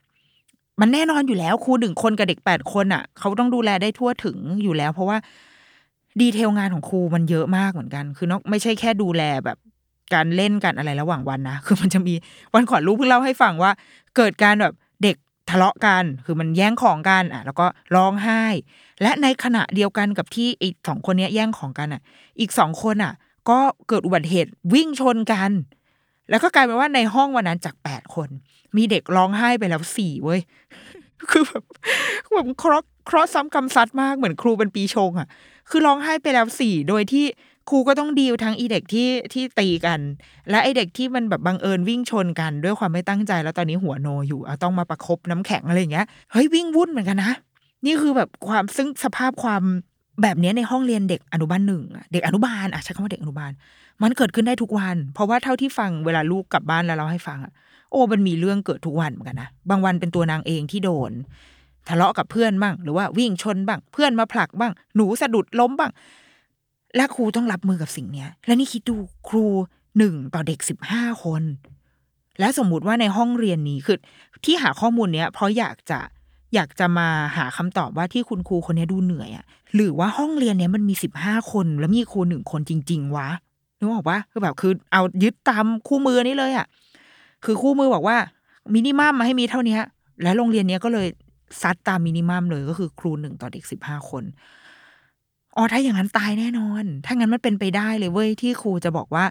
มันแน่นอนอยู่แล้วครูหนึ่งคนกับเด็กแปดคนอะ เขาต้องดูแลได้ทั่วถึงอยู่แล้ว เพราะว่าดีเทลงานของครูมันเยอะมากเหมือนกัน คือนอกไม่ใช่แค่ดูแลแบบการเล่นกันอะไรระหว่างวันนะคือมันจะมีวันก่อนลูกเพิ่งเล่าให้ฟังว่า เกิดการแบบเด็กทะเลาะกัน คือมันแย่งของกันอะ แล้วก็ร้องไห้ และในขณะเดียวกันกับที่อีกสองคนเนี้ยแย่งของกันอะ อีกสองคนอะ ก็เกิดอุบัติเหตุวิ่งชนกัน แล้วก็กลายเป็นว่าในห้องวันนั้นจากแปดคน มีเด็กร้องไห้ไปแล้วสี่เว้ยคือแบบแบบครอครอซ้ำกำซัดมากเหมือนครูเป็นปีชงอะคือร้องไห้ไปแล้วสี่โดยที่ครูก็ต้องดีลทั้งอีเด็กที่ที่ตีกัน และไอเด็กที่มันแบบบังเอิญวิ่งชนกันด้วยความไม่ตั้งใจแล้วตอนนี้หัวโนอยู่เอาต้องมาประคบน้ำแข็งอะไรอย่างเงี้ยเฮ้ยวิ่งวุ่นเหมือนกันนะนี่คือแบบความซึ่งสภาพความแบบนี้ในห้องเรียนเด็กอนุบาลหนึ่งอะเด็กอนุบาลอะใช้คำว่าเด็กอนุบาล มันเกิดขึ้นได้ทุกวัน เพราะว่าเท่าที่ฟังเวลาลูกกลับบ้านแล้วเราให้ฟังอะ โอ้มันมีเรื่องเกิดทุกวันเหมือนกันนะบางวันเป็นตัวนางเองที่โดน ทะเลาะกับเพื่อนบ้างหรือว่าวิ่งชนบ้าง เพื่อนมาผลักบ้าง หนูสะดุดล้มบ้าง และครูต้องรับมือกับสิ่งเนี้ย และนี่คิดดูครูหนึ่งต่อเด็กสิบห้าคน และสมมุติว่าในห้องเรียนนี้คือที่หาข้อมูลเนี้ย เพราะอยากจะอยากจะมาหาคำตอบว่าที่คุณครูคนนี้ดูเหนื่อยอะ่ะหรือว่าห้องเรียนเนี้ยมันมีสิบห้าคน แล้วมีครูหนึ่งคนจริง ๆ วะนึกออกปะคือแบบคือเอายึดตามคู่มือนี้เลยอะ คือคู่มือบอกว่ามินิมัมมาให้มีเท่านี้และโรงเรียนเนี้ยก็เลยซัดตามมินิมัมเลยก็คือครูหนึ่งต่อเด็กสิบห้าคนอ๋อถ้าอย่างนั้นตายแน่นอน ถ้างั้นมันเป็นไปได้เลยเว้ยที่ครูจะบอกว่า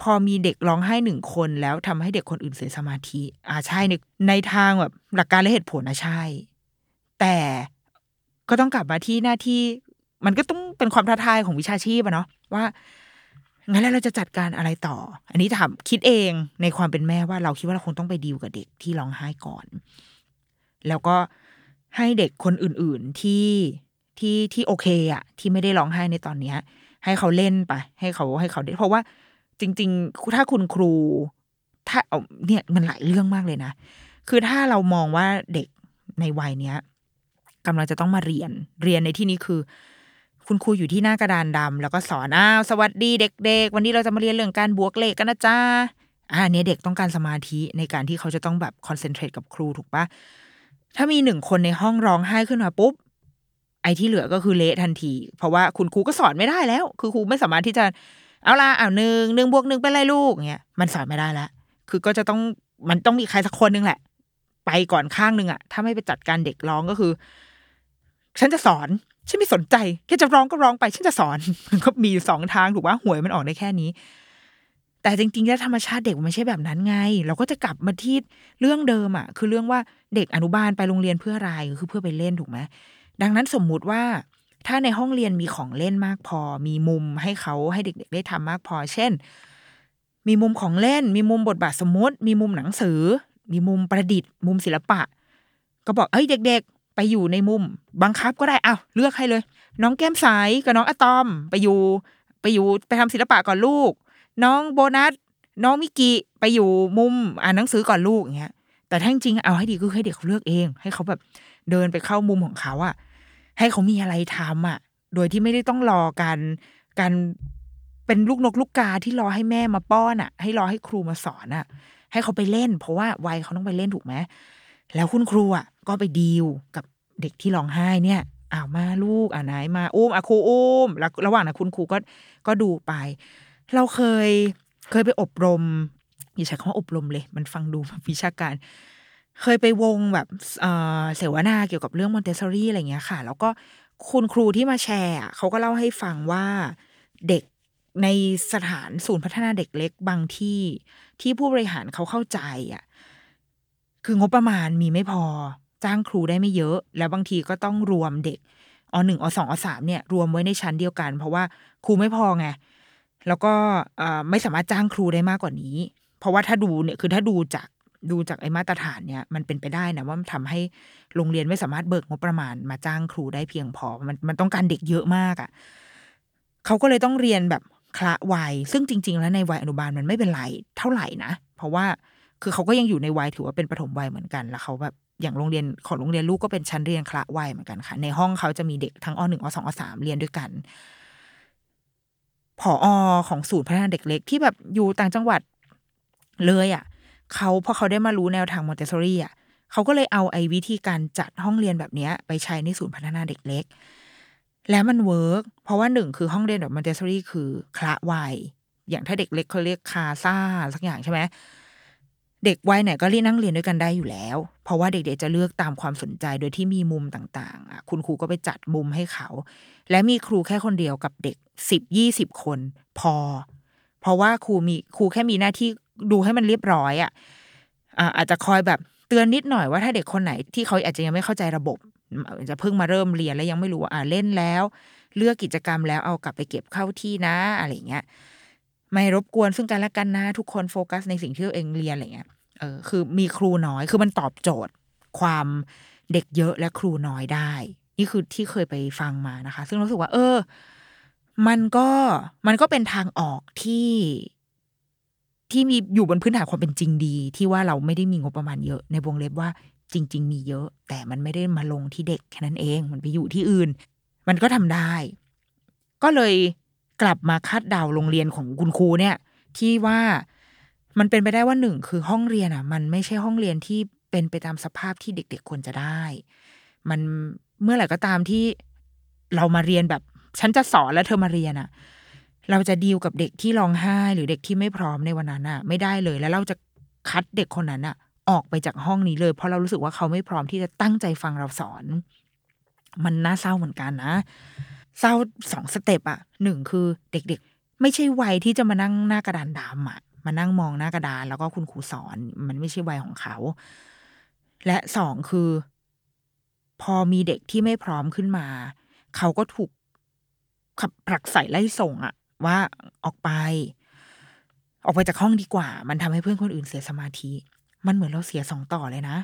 พอมีเด็กร้องไห้หนึ่งคนแล้วทำให้เด็กคนอื่นเสียสมาธิ อ่าใช่ในในทางแบบหลักการและเหตุผลนะใช่ แต่ก็ต้องกลับมาที่หน้าที่ มันก็ต้องเป็นความท้าทายของวิชาชีพอะเนาะว่า งั้นแล้วเราจะจัดการอะไรต่อ อันนี้ถามคิดเองในความเป็นแม่ว่าเราคิดว่าเราคงต้องไปดีลกับเด็กที่ร้องไห้ก่อน แล้วก็ให้เด็กคนอื่นๆที่ที่ที่โอเคอะที่ไม่ได้ร้องไห้ในตอนเนี้ย ให้เขาเล่นไป ให้เขาให้เขาได้เพราะว่าจริง ๆ ถ้าคุณครู ถ้าเอาเนี่ยมันหลายเรื่องมากเลยนะ คือถ้าเรามองว่าเด็กในวัยเนี้ยกำลังจะต้องมาเรียน เรียนในที่นี้คือ คุณครูอยู่ที่หน้ากระดานดำแล้วก็สอนอ้าวสวัสดีเด็ก ๆ วันนี้เราจะมาเรียนเรื่องการบวกเลขกันนะจ้าอ่าเนี่ยเด็กต้องการสมาธิในการที่เขาจะต้องแบบคอนเซนเทรตกับครูถูกปะถ้ามีหนึ่งคนในห้องร้องไห้ขึ้นมาปุ๊บไอ้ที่เหลือก็คือเละทันที เพราะว่าคุณครูก็สอนไม่ได้แล้ว คือครูไม่สามารถที่จะเอาละเอาหนึ่งหนึ่งบวกหนึ่งเป็นไรลูกเงี้ยมันสอนไม่ได้แล้วคือก็จะต้องมันต้องมีใครสักคนนึงแหละ ไปก่อนข้างหนึ่งอะถ้าไม่ไปจัดการเด็กร้องก็คือ ฉันจะสอน ฉันไม่สนใจแค่จะร้องก็ร้องไป ฉันจะสอนมันก็มีสองทางถูกว่าหวยมันออกได้แค่นี้ แต่จริงๆแล้วธรรมชาติเด็กมันไม่ใช่แบบนั้นไง เราก็จะกลับมาที่เรื่องเดิมอะคือเรื่องว่าเด็กอนุบาลไปโรงเรียนเพื่ออะไรคือเพื่อไปเล่นถูกไหมดังนั้นสมมุติว่าถ้าในห้องเรียนมีของเล่นมากพอ มีมุมให้เขาให้เด็ก ๆ ได้ทำมากพอ เช่น มีมุมของเล่น มีมุมบทบาทสมมติ มีมุมหนังสือ มีมุมประดิษฐ์ มุมศิลปะ ก็บอกเอ้ยเด็ก ๆ ไปอยู่ในมุม บังคับก็ได้อ้าวเลือกให้เลย น้องแก้มใสกับน้องอะตอม ไปอยู่ไปอยู่ไปทำศิลปะก่อนลูก น้องโบนัส น้องมิกิไปอยู่มุมอ่านหนังสือก่อนลูกอย่างเงี้ย แต่ถ้าจริงเอาให้ดีคือให้เด็กเขาเลือกเอง ให้เขาแบบเดินไปเข้ามุมของเขาอะให้เขามีอะไรทำอะโดยที่ไม่ได้ต้องรอการการเป็นลูกนกลูกกาที่รอให้แม่มาป้อนอะให้รอให้ครูมาสอนอะให้เขาไปเล่น เพราะว่าวัยเขาต้องไปเล่นถูกไหมแล้วคุณครูอะ ก็ไปดีลกับเด็กที่ร้องไห้เนี่ยอ้าวมาลูกอ่าไหนมาอุ้มอะครูอุ้มแล้วระหว่างนั้นคุณครูก็ก็ดูไป เราเคยเคยไปอบรมอย่าใช้คำว่าอบรมเลย มันฟังดูแบบวิชาการ เคยไปวงแบบเออเสวนาเกี่ยวกับเรื่องมอนเตสซอรี่อะไรเงี้ยค่ะ แล้วก็คุณครูที่มาแชร์เขาก็เล่าให้ฟังว่าเด็กในสถานศูนย์พัฒนาเด็กเล็กบางที่ที่ผู้บริหารเขาเข้าใจอะคืองบประมาณมีไม่พอ จ้างครูได้ไม่เยอะ แล้วบางทีก็ต้องรวมเด็กอหนึ่งอสองอสามเนี่ยรวมไว้ในชั้นเดียวกัน เพราะว่าครูไม่พอไงแล้วก็ไม่สามารถจ้างครูได้มากกว่านี้ เพราะว่าถ้าดูเนี่ยคือถ้าดูจากดูจากไอ้มาตรฐานเนี่ยมันเป็นไปได้นะว่ามันทำให้โรงเรียนไม่สามารถเบิกงบประมาณมาจ้างครูได้เพียงพอ มันมันต้องการเด็กเยอะมากอะ่ะเขาก็เลยต้องเรียนแบบคละวัย ซึ่งจริง ๆ แล้วในวัยอนุบาลมันไม่เป็นไรเท่าไหร่นะ เพราะว่าคือเขาก็ยังอยู่ในวัยถือว่าเป็นปฐมวัยเหมือนกัน แล้วเขาแบบ อย่างโรงเรียนของโรงเรียนลูกก็เป็นชั้นเรียนคละวัยเหมือนกันค่ะ ในห้องเขาจะมีเด็กทั้งอหนึ่งอสองอสามเรียนด้วยกันผอ.ของศูนย์พัฒนาเด็กเล็กที่แบบอยู่ต่างจังหวัดเลยอะค่ะเขาพอเขาได้มารู้แนวทาง Montessori อะเขาก็เลยเอาไอ้วิธีการจัดห้องเรียนแบบเนี้ย ไปใช้ในศูนย์พัฒนาเด็กเล็ก แล้วมัน work เพราะว่าหนึ่งคือห้องเรียนแบบ Montessori คือคละวัยอย่างถ้าเด็กเล็กเขาเรียก casaสักอย่างใช่ไหม เด็กวัยไหนก็เรียนนั่งเรียนด้วยกันได้อยู่แล้ว เพราะว่าเด็กๆจะเลือกตามความสนใจโดยที่มีมุมต่างๆ คุณครูก็ไปจัดมุมให้เขา และมีครูแค่คนเดียวกับเด็กสิบยี่สิบคนพอ เพราะว่าครูมีครูแค่มีหน้าที่ดูให้มันเรียบร้อยอะอาจจะคอยแบบเตือนนิดหน่อยว่าถ้าเด็กคนไหนที่เขาอาจจะยังไม่เข้าใจระบบจะเพิ่งมาเริ่มเรียนแล้วยังไม่รู้ว่าอ่าเล่นแล้ว เลือกกิจกรรมแล้วเอากลับไปเก็บเข้าที่นะอะไรเงี้ยไม่รบกวนซึ่งกันและกันนะทุกคนโฟกัสในสิ่งที่ตัวเองเรียนอะไรเงี้ย เออคือมีครูน้อย คือมันตอบโจทย์ ความเด็กเยอะและครูน้อยได้ นี่คือที่เคยไปฟังมานะคะ ซึ่งรู้สึกว่า เออ มันก็มันก็เป็นทางออกที่ที่มีอยู่บนพื้นฐานความเป็นจริงดี ที่ว่าเราไม่ได้มีงบประมาณเยอะ ในวงเล็บว่าจริง ๆ มีเยอะ แต่มันไม่ได้มาลงที่เด็กแค่นั้นเอง มันไปอยู่ที่อื่น มันก็ทำได้ ก็เลยกลับมาคาดเดาโรงเรียนของคุณครูเนี่ย ที่ว่า มันเป็นไปได้ว่าหนึ่งคือห้องเรียนอะ มันไม่ใช่ห้องเรียนที่เป็นไปตามสภาพที่เด็ก ๆควรจะได้ มันเมื่อไหร่ก็ตามที่เรามาเรียนแบบ ฉันจะสอนแล้วเธอมาเรียนอะ เราจะดีลกับเด็กที่ร้องไห้ หรือเด็กที่ไม่พร้อมในวันนั้นอะ ไม่ได้เลยแล้วเราจะคัดเด็กคนนั้นอะ ออกไปจากห้องนี้เลย เพราะเรารู้สึกว่าเขาไม่พร้อมที่จะตั้งใจฟังเราสอน มันน่าเศร้าเหมือนกันนะเศร้าสองสเต็ปอะหนึ่งคือเด็กๆ ไม่ใช่วัยที่จะมานั่งหน้ากระดานดำอะ มานั่งมองหน้ากระดาน แล้วก็คุณครูสอน มันไม่ใช่วัยของเขา และสองคือ พอมีเด็กที่ไม่พร้อมขึ้นมา เขาก็ถูกขับผลักใส่ไล่ส่งอะว่าออกไป ออกไปจากห้องดีกว่า มันทำให้เพื่อนคนอื่นเสียสมาธิ มันเหมือนเราเสียสองต่อเลยนะ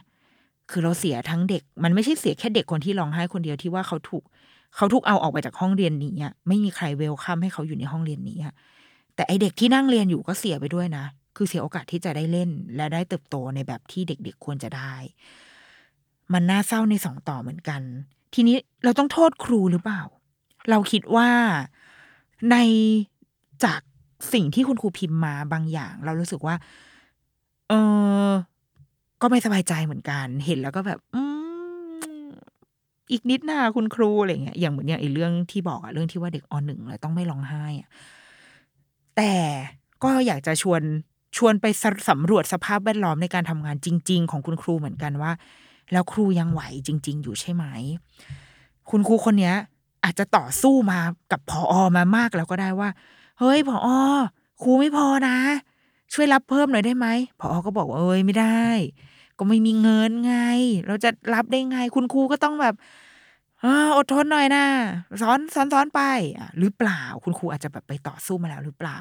คือเราเสียทั้งเด็ก มันไม่ใช่เสียแค่เด็กคนที่ร้องไห้คนเดียวที่ว่าเขาถูกเขาถูกเอาออกไปจากห้องเรียนนี้ไม่มีใครเวลคัมให้เขาอยู่ในห้องเรียนนี้ แต่ไอเด็กที่นั่งเรียนอยู่ก็เสียไปด้วยนะ คือเสียโอกาสที่จะได้เล่น และได้เติบโตในแบบที่เด็กๆควรจะได้ มันน่าเศร้าในสองต่อเหมือนกัน ทีนี้เราต้องโทษครูหรือเปล่า เราคิดว่าในจากสิ่งที่คุณครูพิมพ์มาบางอย่าง เรารู้สึกว่า เออก็ไม่สบายใจเหมือนกัน เห็นแล้วก็แบบ อืมอีกนิดหน้าคุณครูอะไรเงี้ยอย่างเหมือนอย่างไอ้เรื่องที่บอกอะเรื่องที่ว่าเด็กอหนึ่งเลยต้องไม่ร้องไห้อะ แต่ก็อยากจะชวนชวนไปสสำรวจสภาพแวดล้อมในการทำงานจริง ๆ ของคุณครูเหมือนกันว่า แล้วครูยังไหวจริง ๆ อยู่ใช่ไหม คุณครูคนนี้อาจจะต่อสู้มากับพออมามากแล้วก็ได้ว่า เฮ้ยพออครูไม่พอนะ ช่วยรับเพิ่มหน่อยได้ไหมพออก็บอกว่าเอ้ยไม่ได้ ก็ไม่มีเงินไง เราจะรับได้ไง คุณครูก็ต้องแบบ อดทนหน่อยนะสอนสอนสอนไปหรือเปล่า คุณครูอาจจะแบบไปต่อสู้มาแล้วหรือเปล่า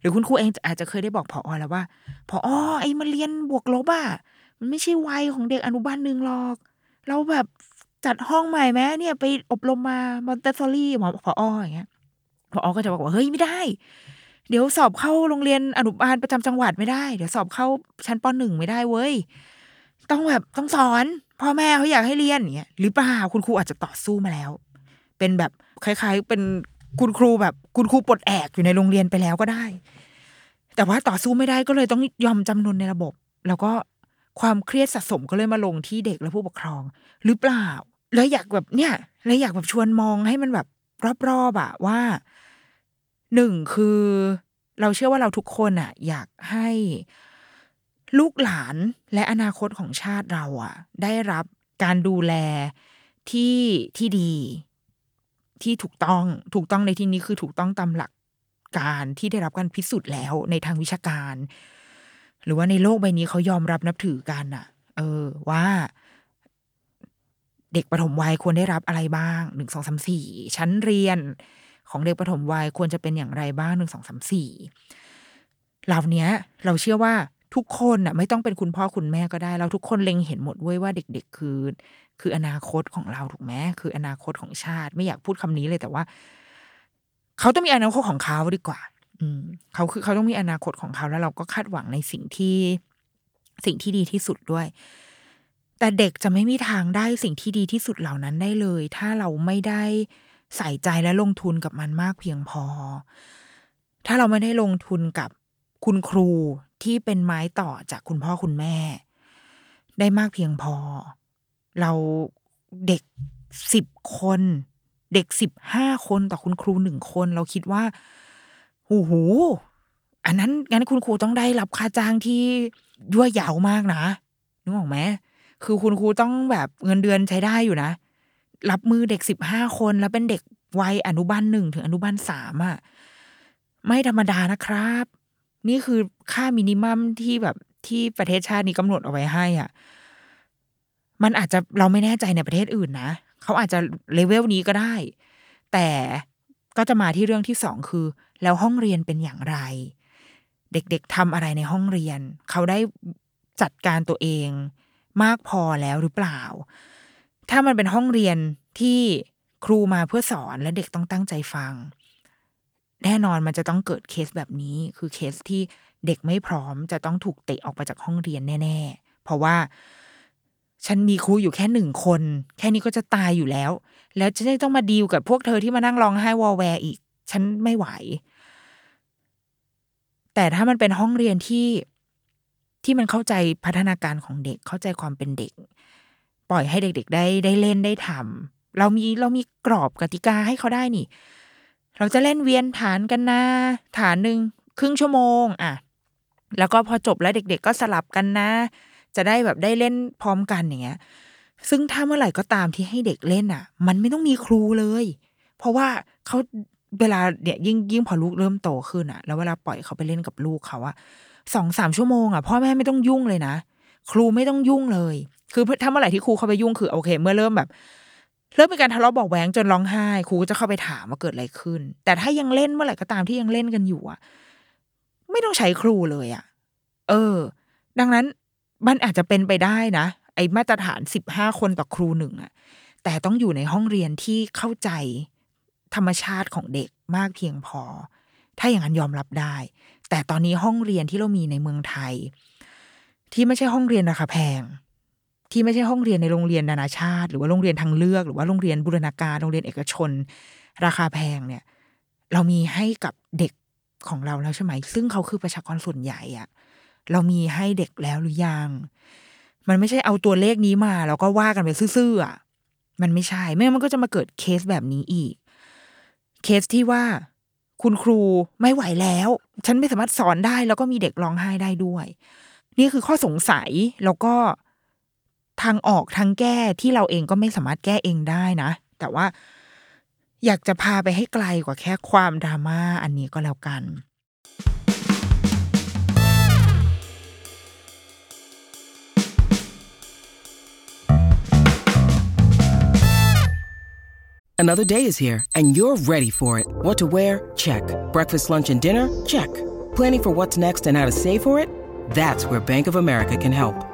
หรือคุณครูเองอาจจะเคยได้บอกพออแล้วว่าพออไอ้มาเรียนบวกลบอะมันไม่ใช่วัยของเด็กอนุบาลหนึ่งหรอก เราแบบจัดห้องใหม่ไหมเนี่ยไปอบรมมามอนเตสซอรี่หมอพอออย่างเงี้ยพออก็จะบอกว่าเฮ้ยไม่ได้ เดี๋ยวสอบเข้าโรงเรียนอนุบาลประจำจังหวัดไม่ได้ เดี๋ยวสอบเข้าชั้นปหนึ่งไม่ได้เว้ยต้องแบบต้องสอน พ่อแม่เขาอยากให้เรียนอย่างเงี้ยหรือเปล่าคุณครูอาจจะต่อสู้มาแล้ว เป็นแบบคล้ายๆ เป็นคุณครูแบบคุณครูปลดแอกอยู่ในโรงเรียนไปแล้วก็ได้ แต่ว่าต่อสู้ไม่ได้ก็เลยต้องยอมจำนนในระบบ แล้วก็ความเครียดสะสมก็เลยมาลงที่เด็กและผู้ปกครอง หรือเปล่า แล้วอยากแบบเนี่ยแล้วอยากแบบชวนมองให้มันแบบรอบๆอะว่าหนึ่งคือเราเชื่อว่าเราทุกคนอะอยากให้ ลูกหลานและอนาคตของชาติเราอะได้รับการดูแลที่ที่ดี ที่ถูกต้องถูกต้องในที่นี้คือถูกต้องตามหลักการที่ได้รับการพิสูจน์แล้วในทางวิชาการ หรือว่าในโลกใบนี้เขายอมรับนับถือกันอะเออ ว่า เด็กปฐมวัยควรได้รับอะไรบ้างหนึ่งสองสามสี่ชั้นเรียนของเด็กปฐมวัยควรจะเป็นอย่างไรบ้างหนึ่งสองสามสี่เหล่านี้เราเชื่อว่า ทุกคนน่ะไม่ต้องเป็นคุณพ่อคุณแม่ก็ได้ เราทุกคนเล็งเห็นหมดเว้ยว่าเด็ก ๆ คือ คืออนาคตของเราถูกไหมคืออนาคตของชาติ ไม่อยากพูดคำนี้เลยแต่ว่า เขาต้องมีอนาคตของเขาดีกว่า อืมเขาคือเขาต้องมีอนาคตของเขาแล้วเราก็คาดหวังในสิ่งที่สิ่งที่ดีที่สุดด้วย แต่เด็กจะไม่มีทางได้สิ่งที่ดีที่สุดเหล่านั้นได้เลย ถ้าเราไม่ได้ใส่ใจและลงทุนกับมันมากเพียงพอ ถ้าเราไม่ได้ลงทุนกับ คุณครูที่เป็นไม้ต่อจากคุณพ่อคุณแม่ ได้มากเพียงพอ เราเด็กสิบคน เด็กสิบห้าคนต่อคุณครูหนึ่งคน เราคิดว่าโอ้โหอันนั้นงั้นคุณครูต้องได้รับค่าจ้างที่ยั่วยาวมากนะนึกออกไหมคือคุณครูต้องแบบเงินเดือนใช้ได้อยู่นะ รับมือเด็กสิบห้าคนแล้วเป็นเด็กวัยอนุบาลหนึ่งถึงอนุบาลสามอะ ไม่ธรรมดานะครับ นี่คือค่ามินิมัมที่แบบที่ประเทศชาตินี้กำหนดเอาไว้ให้อะ มันอาจจะเราไม่แน่ใจในประเทศอื่นนะเขาอาจจะเลเวลนี้ก็ได้ แต่ก็จะมาที่เรื่องที่สองคือ แล้วห้องเรียนเป็นอย่างไร เด็กๆทำอะไรในห้องเรียน เขาได้จัดการตัวเองมากพอแล้วหรือเปล่า ถ้ามันเป็นห้องเรียนที่ครูมาเพื่อสอนและเด็กต้องตั้งใจฟัง แน่นอนมันจะต้องเกิดเคสแบบนี้ คือเคสที่เด็กไม่พร้อมจะต้องถูกเตะออกไปจากห้องเรียนแน่ ๆ เพราะว่าฉันมีครูอยู่แค่หนึ่งคน แค่นี้ก็จะตายอยู่แล้ว แล้วจะได้ต้องมาดีลกับพวกเธอที่มานั่งร้องไห้วอลแวร์อีก ฉันไม่ไหว แต่ถ้ามันเป็นห้องเรียนที่ที่มันเข้าใจพัฒนาการของเด็กเข้าใจความเป็นเด็ก ปล่อยให้เด็ก ๆ ได้ได้เล่นได้ทำเรามีเรามีกรอบกติกาให้เขาได้นี่ เราจะเล่นเวียนฐานกันนะฐานหนึ่งครึ่งชั่วโมงอะแล้วก็พอจบแล้วเด็ก ๆ ก็สลับกันนะ จะได้แบบได้เล่นพร้อมกันอย่างเงี้ย ซึ่งถ้าเมื่อไหร่ก็ตามที่ให้เด็กเล่นอะ มันไม่ต้องมีครูเลย เพราะว่าเขาเวลาเนี่ยยิ่งยิ่งพอลูกเริ่มโตขึ้นอะ แล้วเวลาปล่อยเขาไปเล่นกับลูกเขาอะสองสามชั่วโมงอะพ่อแม่ไม่ต้องยุ่งเลยนะ ครูไม่ต้องยุ่งเลย คือถ้าเมื่อไหร่ที่ครูเข้าไปยุ่งคือโอเค เมื่อเริ่มแบบ เริ่มมีการทะเลาะบอกแหวงจนร้องไห้ครูก็จะเข้าไปถามว่าเกิดอะไรขึ้น แต่ถ้ายังเล่นเมื่อไหร่ก็ตามที่ยังเล่นกันอยู่อะไม่ต้องใช้ครูเลยอะเออ ดังนั้นมันอาจจะเป็นไปได้นะ ไอ้มาตรฐานสิบห้าคนต่อครูหนึ่งอะแต่ต้องอยู่ในห้องเรียนที่เข้าใจธรรมชาติของเด็กมากเพียงพอ ถ้าอย่างนั้นยอมรับได้ แต่ตอนนี้ห้องเรียนที่เรามีในเมืองไทย ที่ไม่ใช่ห้องเรียนราคาแพง ที่ไม่ใช่ห้องเรียนในโรงเรียนนานาชาติ หรือว่าโรงเรียนทางเลือก หรือว่าโรงเรียนบูรณาการโรงเรียนเอกชน ราคาแพงเนี่ย เรามีให้กับเด็กของเราแล้วใช่ไหม ซึ่งเขาคือประชากรส่วนใหญ่อะเรามีให้เด็กแล้วหรือยัง มันไม่ใช่เอาตัวเลขนี้มา แล้วก็ว่ากันไปซื่อๆอะมันไม่ใช่ ไม่งั้นมันก็จะมาเกิดเคสแบบนี้อีก เคสที่ว่าคุณครูไม่ไหวแล้ว ฉันไม่สามารถสอนได้ แล้วก็มีเด็กร้องไห้ได้ด้วย นี่คือข้อสงสัยแล้วก็ ทางออกทางแก้ที่เราเองก็ไม่สามารถแก้เองได้นะ แต่ว่าอยากจะพาไปให้ไกลกว่าแค่ความดราม่าอันนี้ก็แล้วกัน Another day is here, and you're ready for it. What to wear? Check. Breakfast, lunch, and dinner? Check. Planning for what's next and how to save for it? That's where Bank of America can help.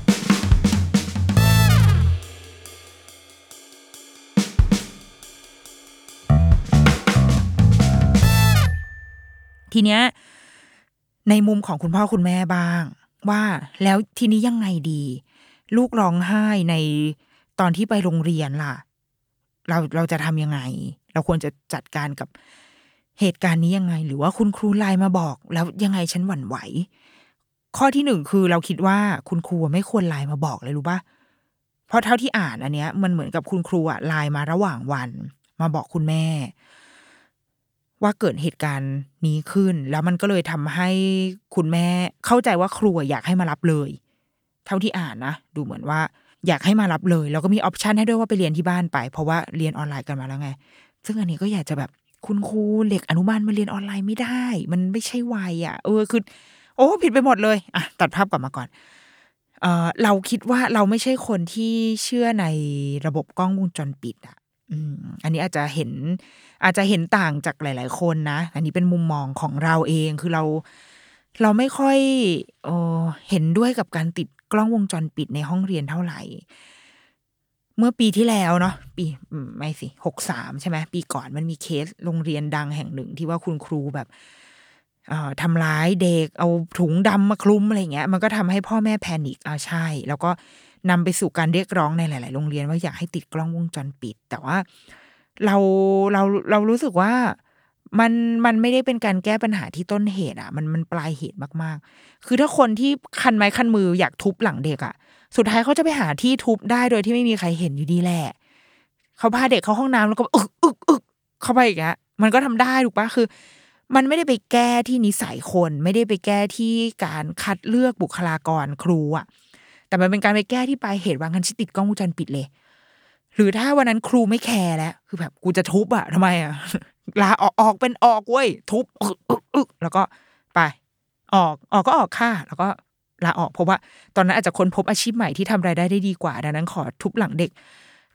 ทีเนี้ยในมุมของคุณพ่อคุณแม่บ้าง ว่าแล้วทีนี้ยังไงดี ลูกร้องไห้ในตอนที่ไปโรงเรียนล่ะ เราเราจะทำยังไง เราควรจะจัดการกับเหตุการณ์นี้ยังไง หรือว่าคุณครูไลน์มาบอก แล้วยังไงฉันหวั่นไหว ข้อที่หนึ่งคือเราคิดว่าคุณครูไม่ควรไลน์มาบอกเลยรู้ปะเพราะเท่าที่อ่านอันเนี้ย มันเหมือนกับคุณครูอะไลน์มาระหว่างวัน มาบอกคุณแม่ ว่าเกิดเหตุการณ์นี้ขึ้น แล้วมันก็เลยทำให้คุณแม่เข้าใจว่าครูอยากให้มารับเลย เท่าที่อ่านนะดูเหมือนว่าอยากให้มารับเลยแล้วก็มีออปชันให้ด้วยว่าไปเรียนที่บ้านไป เพราะว่าเรียนออนไลน์กันมาแล้วไง ซึ่งอันนี้ก็อยากจะแบบคุณครูเด็กอนุบาลมาเรียนออนไลน์ไม่ได้ มันไม่ใช่วัยอะ เออคือ โอ้ผิดไปหมดเลยอะตัดภาพกลับมาก่อนเออเราคิดว่าเราไม่ใช่คนที่เชื่อในระบบกล้องวงจรปิดอะ อันนี้อาจจะเห็นอาจจะเห็นต่างจากหลาย ๆ คนนะ อันนี้เป็นมุมมองของเราเองคือเราเราไม่ค่อยเอเห็นด้วยกับการติดกล้องวงจรปิดในห้องเรียนเท่าไหร่ เมื่อปีที่แล้วเนาะปีไม่สิหกสามใช่ไหมปีก่อนมันมีเคสโรงเรียนดังแห่งหนึ่งที่ว่าคุณครูแบบทำร้ายเด็กเอาถุงดำมาคลุมอะไรเงี้ย มันก็ทำให้พ่อแม่แพนิคอ่าใช่ แล้วก็ นำไปสู่การเรียกร้องในหลาย ๆ โรงเรียนว่าอยากให้ติดกล้องวงจรปิด แต่ว่าเราเราเรารู้สึกว่ามันมันไม่ได้เป็นการแก้ปัญหาที่ต้นเหตุอะ มันมันปลายเหตุมากๆ คือถ้าคนที่คันไม้คันมืออยากทุบหลังเด็กอะ สุดท้ายเขาจะไปหาที่ทุบได้โดยที่ไม่มีใครเห็นอยู่ดีแหละเขาพาเด็กเข้าห้องน้ำแล้วก็อึกอึกอึกเข้าไปอย่างเงี้ยมันก็ทำได้ถูกปะคือ มันไม่ได้ไปแก้ที่นิสัยคน ไม่ได้ไปแก้ที่การคัดเลือกบุคลากรครูอะ แต่มันเป็นการไปแก้ที่ปลายเหตุวางั้นฉันติดกล้องวงจรปิดเลย หรือถ้าวันนั้นครูไม่แคร์แล้ว คือแบบกูจะทุบอะทำไมอะลาออกออกเป็นออกเว้ยทุบแล้วก็ไป ออกออกก็ออกค่ะแล้วก็ลาออกเพราะว่า ตอนนั้นอาจจะค้นพบอาชีพใหม่ที่ทำรายได้ได้ดีกว่าดังนั้นขอทุบหลังเด็ก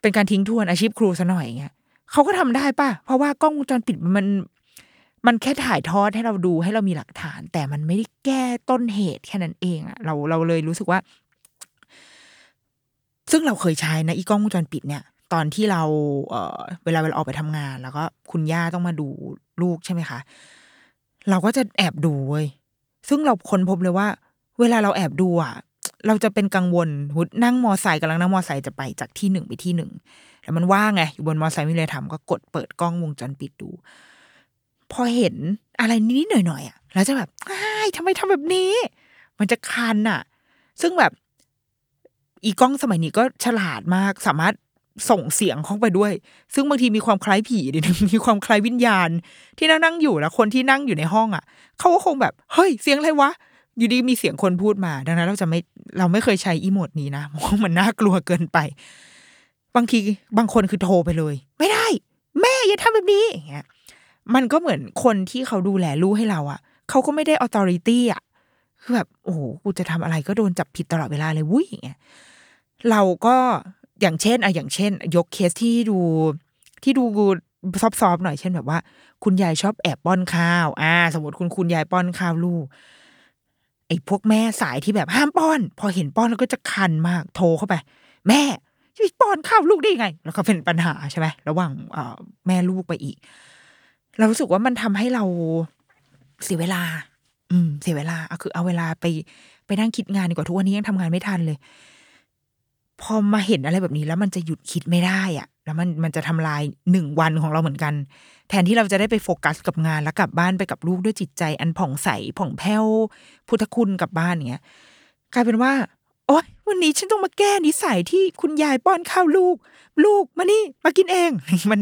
เป็นการทิ้งทวนอาชีพครูซะหน่อยอย่างเงี้ยเขาก็ทำได้ป่ะ เพราะว่ากล้องวงจรปิดมัน มันแค่ถ่ายทอดให้เราดูให้เรามีหลักฐาน แต่มันไม่ได้แก้ต้นเหตุแค่นั้นเองอะเราเราเลยรู้สึกว่า ซึ่งเราเคยใช้นะอีกล้องวงจรปิดเนี่ย ตอนที่เราเออเวลาเวลาออกไปทำงาน แล้วก็คุณย่าต้องมาดูลูกใช่ไหมคะเราก็จะแอบดูเว้ยซึ่งเราค้นพบเลยว่า เวลาเราแอบดูอะ เราจะเป็นกังวลหุดนั่งมอไซค์กำลังนั่งมอไซค์จะไปจากที่หนึ่งไปที่หนึ่งแล้วมันว่างไงอยู่บนมอไซค์ไม่มีอะไรทำก็กดเปิดกล้องวงจรปิดดู พอเห็นอะไรนิดหน่อยๆอะ แล้วจะแบบอ้ทำไมทำแบบนี้ มันจะคันอะ ซึ่งแบบ อีกล้องสมัยนี้ก็ฉลาดมากสามารถส่งเสียงเข้าไปด้วย ซึ่งบางทีมีความคล้ายผีนิดนึงมีความคล้ายวิญญาณ ที่นั่งนั่งอยู่แล้วคนที่นั่งอยู่ในห้องอะเขาก็คงแบบเฮ้ยเสียงอะไรวะอยู่ดีมีเสียงคนพูดมา ดังนั้นเราจะไม่เราไม่เคยใช้อีโมดนี้นะเพราะมันน่ากลัวเกินไป บางทีบางคนคือโทรไปเลย ไม่ได้ แม่อย่าทำแบบนี้อย่างเงี้ยมันก็เหมือนคนที่เขาดูแลลูกให้เราอะเขาก็ไม่ได้ออ t h o r i t y อะ คือแบบโอ้โหกูจะทำอะไรก็โดนจับผิดตลอดเวลาเลยวุ้ยอย่างเงี้ยเราก็อย่างเช่นอะอย่างเช่น ยกเคสที่ดูที่ดูซอฟๆหน่อยเช่นแบบว่า คุณยายชอบแอบป้อนข้าว อ่า สมมติคุณคุณยายป้อนข้าวลูกไอ้พวกแม่สายที่แบบห้ามป้อน พอเห็นป้อนแล้วก็จะคันมากโทรเข้าไป แม่ปป้อนข้าวลูกได้ยังไง แล้วก็เป็นปัญหาใช่ไหมระหว่างอแม่ลูกไปอีก เรารู้สึกว่ามันทำให้เราเสียเวลา อืม เสียเวลาเอาคือเอาเวลาไปไปนั่งคิดงานดีกว่าทุกวันนี้ยังทำงานไม่ทันเลย พอมาเห็นอะไรแบบนี้แล้วมันจะหยุดคิดไม่ได้อะแล้วมันมันจะทำลายหนึ่งวันของเราเหมือนกัน แทนที่เราจะได้ไปโฟกัสกับงานแล้วกลับบ้านไปกับลูกด้วยจิตใจ อันผ่องใสผ่องแผ้วพุทธคุณกลับบ้านเนี้ยกลายเป็นว่าโอ๊ยวันนี้ฉันต้องมาแก้นิสัยที่คุณยายป้อนข้าวลูก ลูกมานี่มากินเอง มัน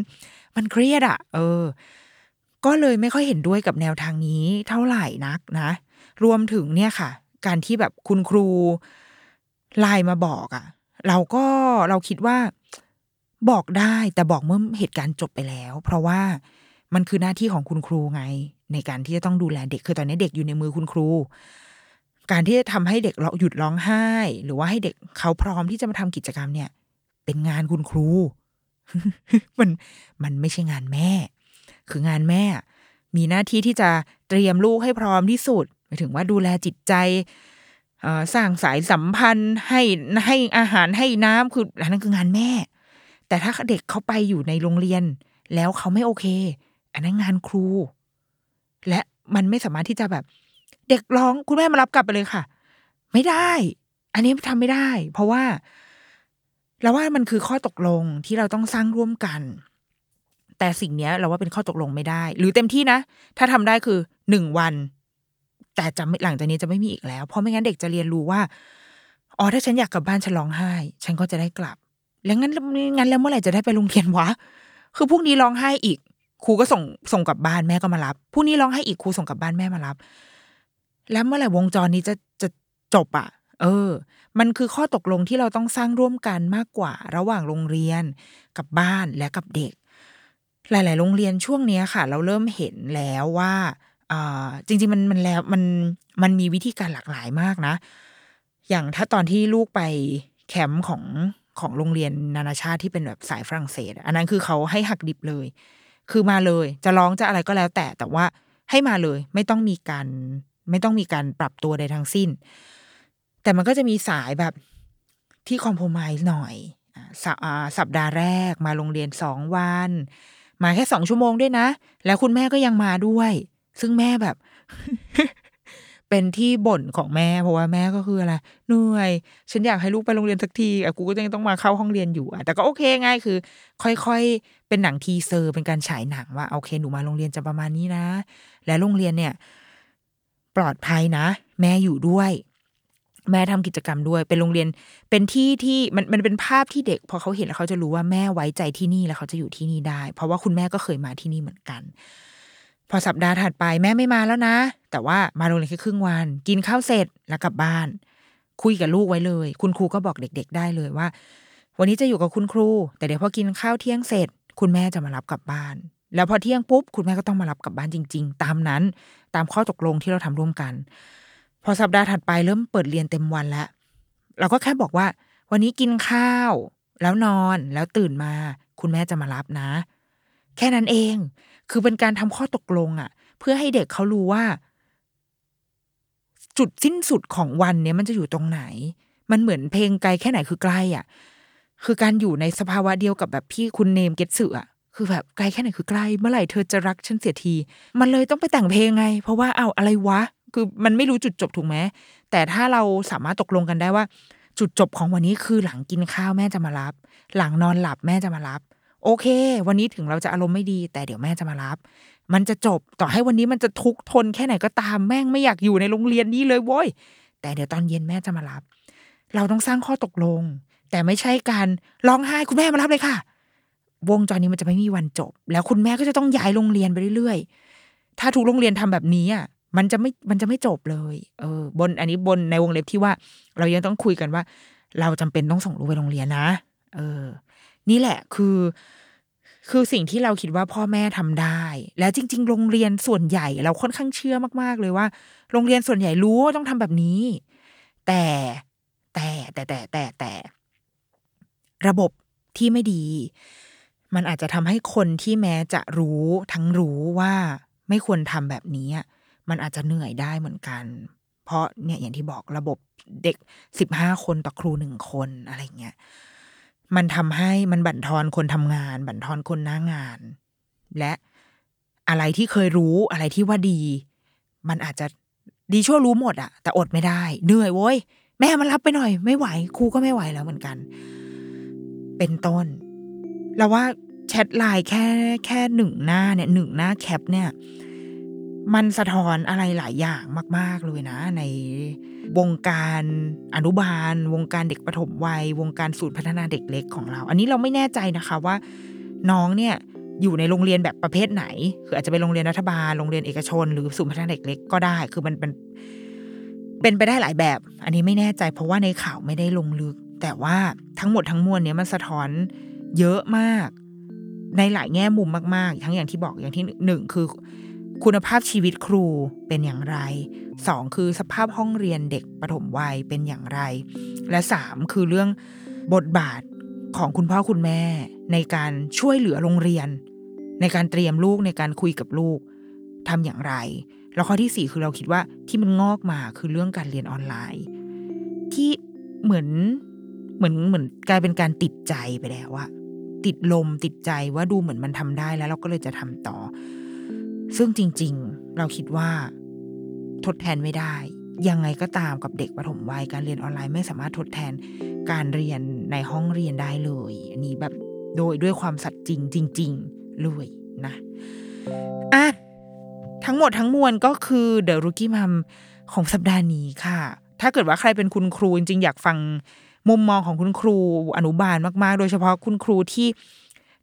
มันเครียดอะ เออ ก็เลยไม่ค่อยเห็นด้วยกับแนวทางนี้เท่าไหร่นักนะ รวมถึงเนี่ยค่ะ การที่แบบคุณครูไลน์มาบอกอะ่ะ เราก็เราคิดว่าบอกได้แต่บอกเมื่อเหตุการณ์จบไปแล้ว เพราะว่ามันคือหน้าที่ของคุณครูไง ในการที่จะต้องดูแลเด็กคือตอนนี้เด็กอยู่ในมือคุณครู การที่จะทำให้เด็กเราหยุดร้องไห้ หรือว่าให้เด็กเขาพร้อมที่จะมาทำกิจกรรมเนี่ย เป็นงานคุณครู มันมันไม่ใช่งานแม่ คืองานแม่ มีหน้าที่ที่จะเตรียมลูกให้พร้อมที่สุดหมายถึงว่าดูแลจิตใจสร้างสายสัมพันธ์ให้ให้อาหารให้น้ำคืออันนั้นคืองานแม่ แต่ถ้าเด็กเขาไปอยู่ในโรงเรียน แล้วเขาไม่โอเค อันนั้นงานครู และมันไม่สามารถที่จะแบบ เด็กร้องคุณแม่มารับกลับไปเลยค่ะ ไม่ได้ อันนี้ทำไม่ได้ เพราะว่าเราว่ามันคือข้อตกลงที่เราต้องสร้างร่วมกัน แต่สิ่งเนี้ยเราว่าเป็นข้อตกลงไม่ได้ หรือเต็มที่นะ ถ้าทำได้คือหนึ่งวัน แต่จะหลังจากนี้จะไม่มีอีกแล้ว เพราะไม่งั้นเด็กจะเรียนรู้ว่าอ๋อถ้าฉันอยากกลับบ้านฉันร้องไห้ ฉันก็จะได้กลับ แล้วงั้นงั้นแล้วเมื่อไหร่จะได้ไปโรงเรียนวะ คือพวกนี้ร้องไห้อีกครูก็ส่งส่งกลับบ้านแม่ก็มารับพวกนี้ร้องไห้อีกครูส่งกลับบ้านแม่มารับ แล้วเมื่อไหร่วงจรนี้จะจะจบอะ เออ มันคือข้อตกลงที่เราต้องสร้างร่วมกันมากกว่า ระหว่างโรงเรียนกับบ้านและกับเด็ก หลาย ๆ โรงเรียนช่วงนี้ค่ะ เราเริ่มเห็นแล้วว่าอ่าจริง ๆ มันมันแล้วมันมันมีวิธีการหลากหลายมากนะ อย่างถ้าตอนที่ลูกไปแคมป์ของของโรงเรียนนานาชาติที่เป็นแบบสายฝรั่งเศส อันนั้นคือเขาให้หักดิบเลย คือมาเลย จะร้องจะอะไรก็แล้ว แต่แต่ว่าให้มาเลย ไม่ต้องมีการไม่ต้องมีการปรับตัวใดทั้งสิ้น แต่มันก็จะมีสายแบบที่คอมโพมายหน่อยสสัปดาห์แรกมาโรงเรียนสองวัน มาแค่สองชั่วโมงด้วยนะ แล้วคุณแม่ก็ยังมาด้วย ซึ่งแม่แบบ เป็นที่บ่นของแม่ เพราะว่าแม่ก็คืออะไรเหนื่อย ฉันอยากให้ลูกไปโรงเรียนสักทีอะกูก็ยังต้องมาเข้าห้องเรียนอยู่อะแต่ก็โอเคง่ายคือ ค่อยๆ เป็นหนังทีเซอร์เป็นการฉายหนังว่าโอเคหนูมาโรงเรียนจะประมาณนี้นะ และโรงเรียนเนี่ย ปลอดภัยนะ แม่อยู่ด้วย แม่ทำกิจกรรมด้วย เป็นโรงเรียน เป็นที่ที่มันมันเป็นภาพที่เด็ก พอเขาเห็นแล้วเขาจะรู้ว่าแม่ไว้ใจที่นี่แล้วเขาจะอยู่ที่นี่ได้ เพราะว่าคุณแม่ก็เคยมาที่นี่เหมือนกัน พอสัปดาห์ถัดไปแม่ไม่มาแล้วนะ แต่ว่ามาโรงเรียนแค่ครึ่งวัน กินข้าวเสร็จแล้วกลับบ้าน คุยกับลูกไว้เลย คุณครูก็บอกเด็ก ๆ ได้เลยว่า วันนี้จะอยู่กับคุณครู แต่เดี๋ยวพอกินข้าวเที่ยงเสร็จ คุณแม่จะมารับกลับบ้าน แล้วพอเที่ยงปุ๊บคุณแม่ก็ต้องมารับกลับบ้านจริง ๆ ตามนั้น ตามข้อตกลงที่เราทำร่วมกัน พอสัปดาห์ถัดไปเริ่มเปิดเรียนเต็มวันแล้ว เราก็แค่บอกว่า วันนี้กินข้าว แล้วนอนแล้วตื่นมา คุณแม่จะมารับนะ แค่นั้นเอง คือเป็นการทำข้อตกลงอะ่ะ เพื่อให้เด็กเขารู้ว่า จุดสิ้นสุดของวันเนี้ยมันจะอยู่ตรงไหน มันเหมือนเพลงไกลแค่ไหนคือใกล้อะ คือการอยู่ในสภาวะเดียวกับแบบพี่คุณเนมเกตสึอะคือแบบไกลแค่ไหนคือไกลเมื่อไหร่เธอจะรักฉันเสียที มันเลยต้องไปแต่งเพลงไง เพราะว่าเอาอะไรวะ คือมันไม่รู้จุดจบถูกไหมแต่ถ้าเราสามารถตกลงกันได้ว่า จุดจบของวันนี้คือหลังกินข้าวแม่จะมารับ หลังนอนหลับแม่จะมารับ โอเค วันนี้ถึงเราจะอารมณ์ไม่ดี แต่เดี๋ยวแม่จะมารับ มันจะจบต่อให้วันนี้มันจะทุกข์ทนแค่ไหนก็ตามแม่งไม่อยากอยู่ในโรงเรียนนี้เลยโว้ยแต่เดี๋ยวตอนเย็นแม่จะมารับ เราต้องสร้างข้อตกลง แต่ไม่ใช่การร้องไห้คุณแม่มารับเลยค่ะ วงจรนี้มันจะไม่มีวันจบ แล้วคุณแม่ก็จะต้องย้ายโรงเรียนไปเรื่อยๆ ถ้าทุกโรงเรียนทำแบบนี้อะ มันจะไม่มันจะไม่จบเลย เออ บนอันนี้บนในวงเล็บที่ว่า เรายังต้องคุยกันว่า เราจำเป็นต้องส่งลูกไปโรงเรียนนะ เออ นี่แหละคือ คือสิ่งที่เราคิดว่าพ่อแม่ทำได้ แล้วจริง ๆ โรงเรียนส่วนใหญ่ เราค่อนข้างเชื่อมากๆเลยว่า โรงเรียนส่วนใหญ่รู้ว่าต้องทำแบบนี้ แต่แต่แต่แต่แต่แต่ ระบบที่ไม่ดี มันอาจจะทำให้คนที่แม้จะรู้ทั้งรู้ว่าไม่ควรทำแบบนี้อะ มันอาจจะเหนื่อยได้เหมือนกัน เพราะเนี่ยอย่างที่บอกระบบเด็กสิบห้าคนต่อครูหนึ่งคนอะไรเงี้ยมันทำให้มันบั่นทอนคนทำงาน บั่นทอนคนหน้างาน และอะไรที่เคยรู้อะไรที่ว่าดี มันอาจจะดีชั่วรู้หมดอะแต่อดไม่ได้ เหนื่อยโว้ย แม่มารับไปหน่อย ไม่ไหวครูก็ไม่ไหวแล้วเหมือนกัน เป็นต้นเราว่าแชทไลน์แค่แค่หนึ่งหน้าเนี่ยหนึ่งหน้าแคปเนี่ย มันสะท้อนอะไรหลายอย่างมาก ๆ เลยนะ ในวงการอนุบาล วงการเด็กประถมวัย วงการศูนย์พัฒนาเด็กเล็กของเรา อันนี้เราไม่แน่ใจนะคะว่า น้องเนี่ยอยู่ในโรงเรียนแบบประเภทไหน คืออาจจะเป็นโรงเรียนรัฐบาล โรงเรียนเอกชน หรือศูนย์พัฒนาเด็กเล็กก็ได้ คือมันเป็นเป็นไปได้หลายแบบ อันนี้ไม่แน่ใจ เพราะว่าในข่าวไม่ได้ลงลึก แต่ว่าทั้งหมดทั้งมวลเนี้ยมันสะท้อนเยอะมาก ในหลายแง่มุมมาก ๆ ทั้งอย่างที่บอกอย่างที่หนึ่งคือ คุณภาพชีวิตครูเป็นอย่างไรสองคือสภาพห้องเรียนเด็กประถมวัยเป็นอย่างไร และสามคือเรื่องบทบาทของคุณพ่อคุณแม่ ในการช่วยเหลือโรงเรียน ในการเตรียมลูกในการคุยกับลูกทำอย่างไร แล้วข้อที่สี่คือเราคิดว่าที่มันงอกมาคือเรื่องการเรียนออนไลน์ ที่เหมือนเหมือนเหมือนกลายเป็นการติดใจไปแล้วอะติดลมติดใจว่าดูเหมือนมันทำได้แล้วเราก็เลยจะทำต่อ ซึ่งจริงๆ เราคิดว่า ทดแทนไม่ได้ ยังไงก็ตามกับเด็กประถมวัยการเรียนออนไลน์ไม่สามารถทดแทนการเรียนในห้องเรียนได้เลย อันนี้แบบโดยด้วยความสัตย์จริงจริงๆเลยนะอะทั้งหมดทั้งมวลก็คือเดอะรุกี้มัมของสัปดาห์นี้ค่ะ ถ้าเกิดว่าใครเป็นคุณครูจริงๆอยากฟังมุมมองของคุณครูอนุบาลมาก ๆ โดยเฉพาะคุณครูที่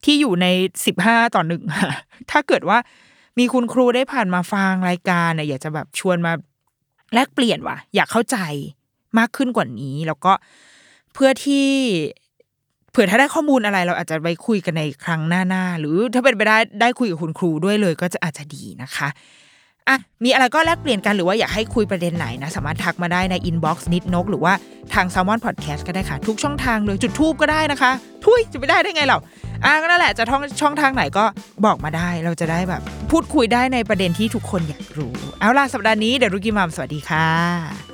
ที่อยู่ในสิบห้าต่อหนึ่งถ้าเกิดว่า มีคุณครูได้ผ่านมาฟังรายการเนี่ยอยากจะแบบชวนมาแลกเปลี่ยนว่ะ อยากเข้าใจมากขึ้นกว่านี้ แล้วก็เพื่อที่เผื่อถ้าได้ข้อมูลอะไรเราอาจจะไปคุยกันในครั้งหน้าๆหรือถ้าเป็นไปได้ได้คุยกับคุณครูด้วยเลย ก็จะอาจจะดีนะคะ อะมีอะไรก็แลกเปลี่ยนกันหรือว่าอยากให้คุยประเด็นไหนนะ สามารถทักมาได้ใน inbox นิดนก หรือว่าทาง Salmon Podcast ก็ได้ค่ะ ทุกช่องทางเลยจุดทูบก็ได้นะคะ ทุยจะไปได้ได้ไงเราอะก็นั่นแหละจะท่องช่องทางไหนก็บอกมาได้เราจะได้แบบ พูดคุยได้ในประเด็นที่ทุกคนอยากรู้ เอาล่ะสัปดาห์นี้เดี๋ยวรุกิมามสวัสดีค่ะ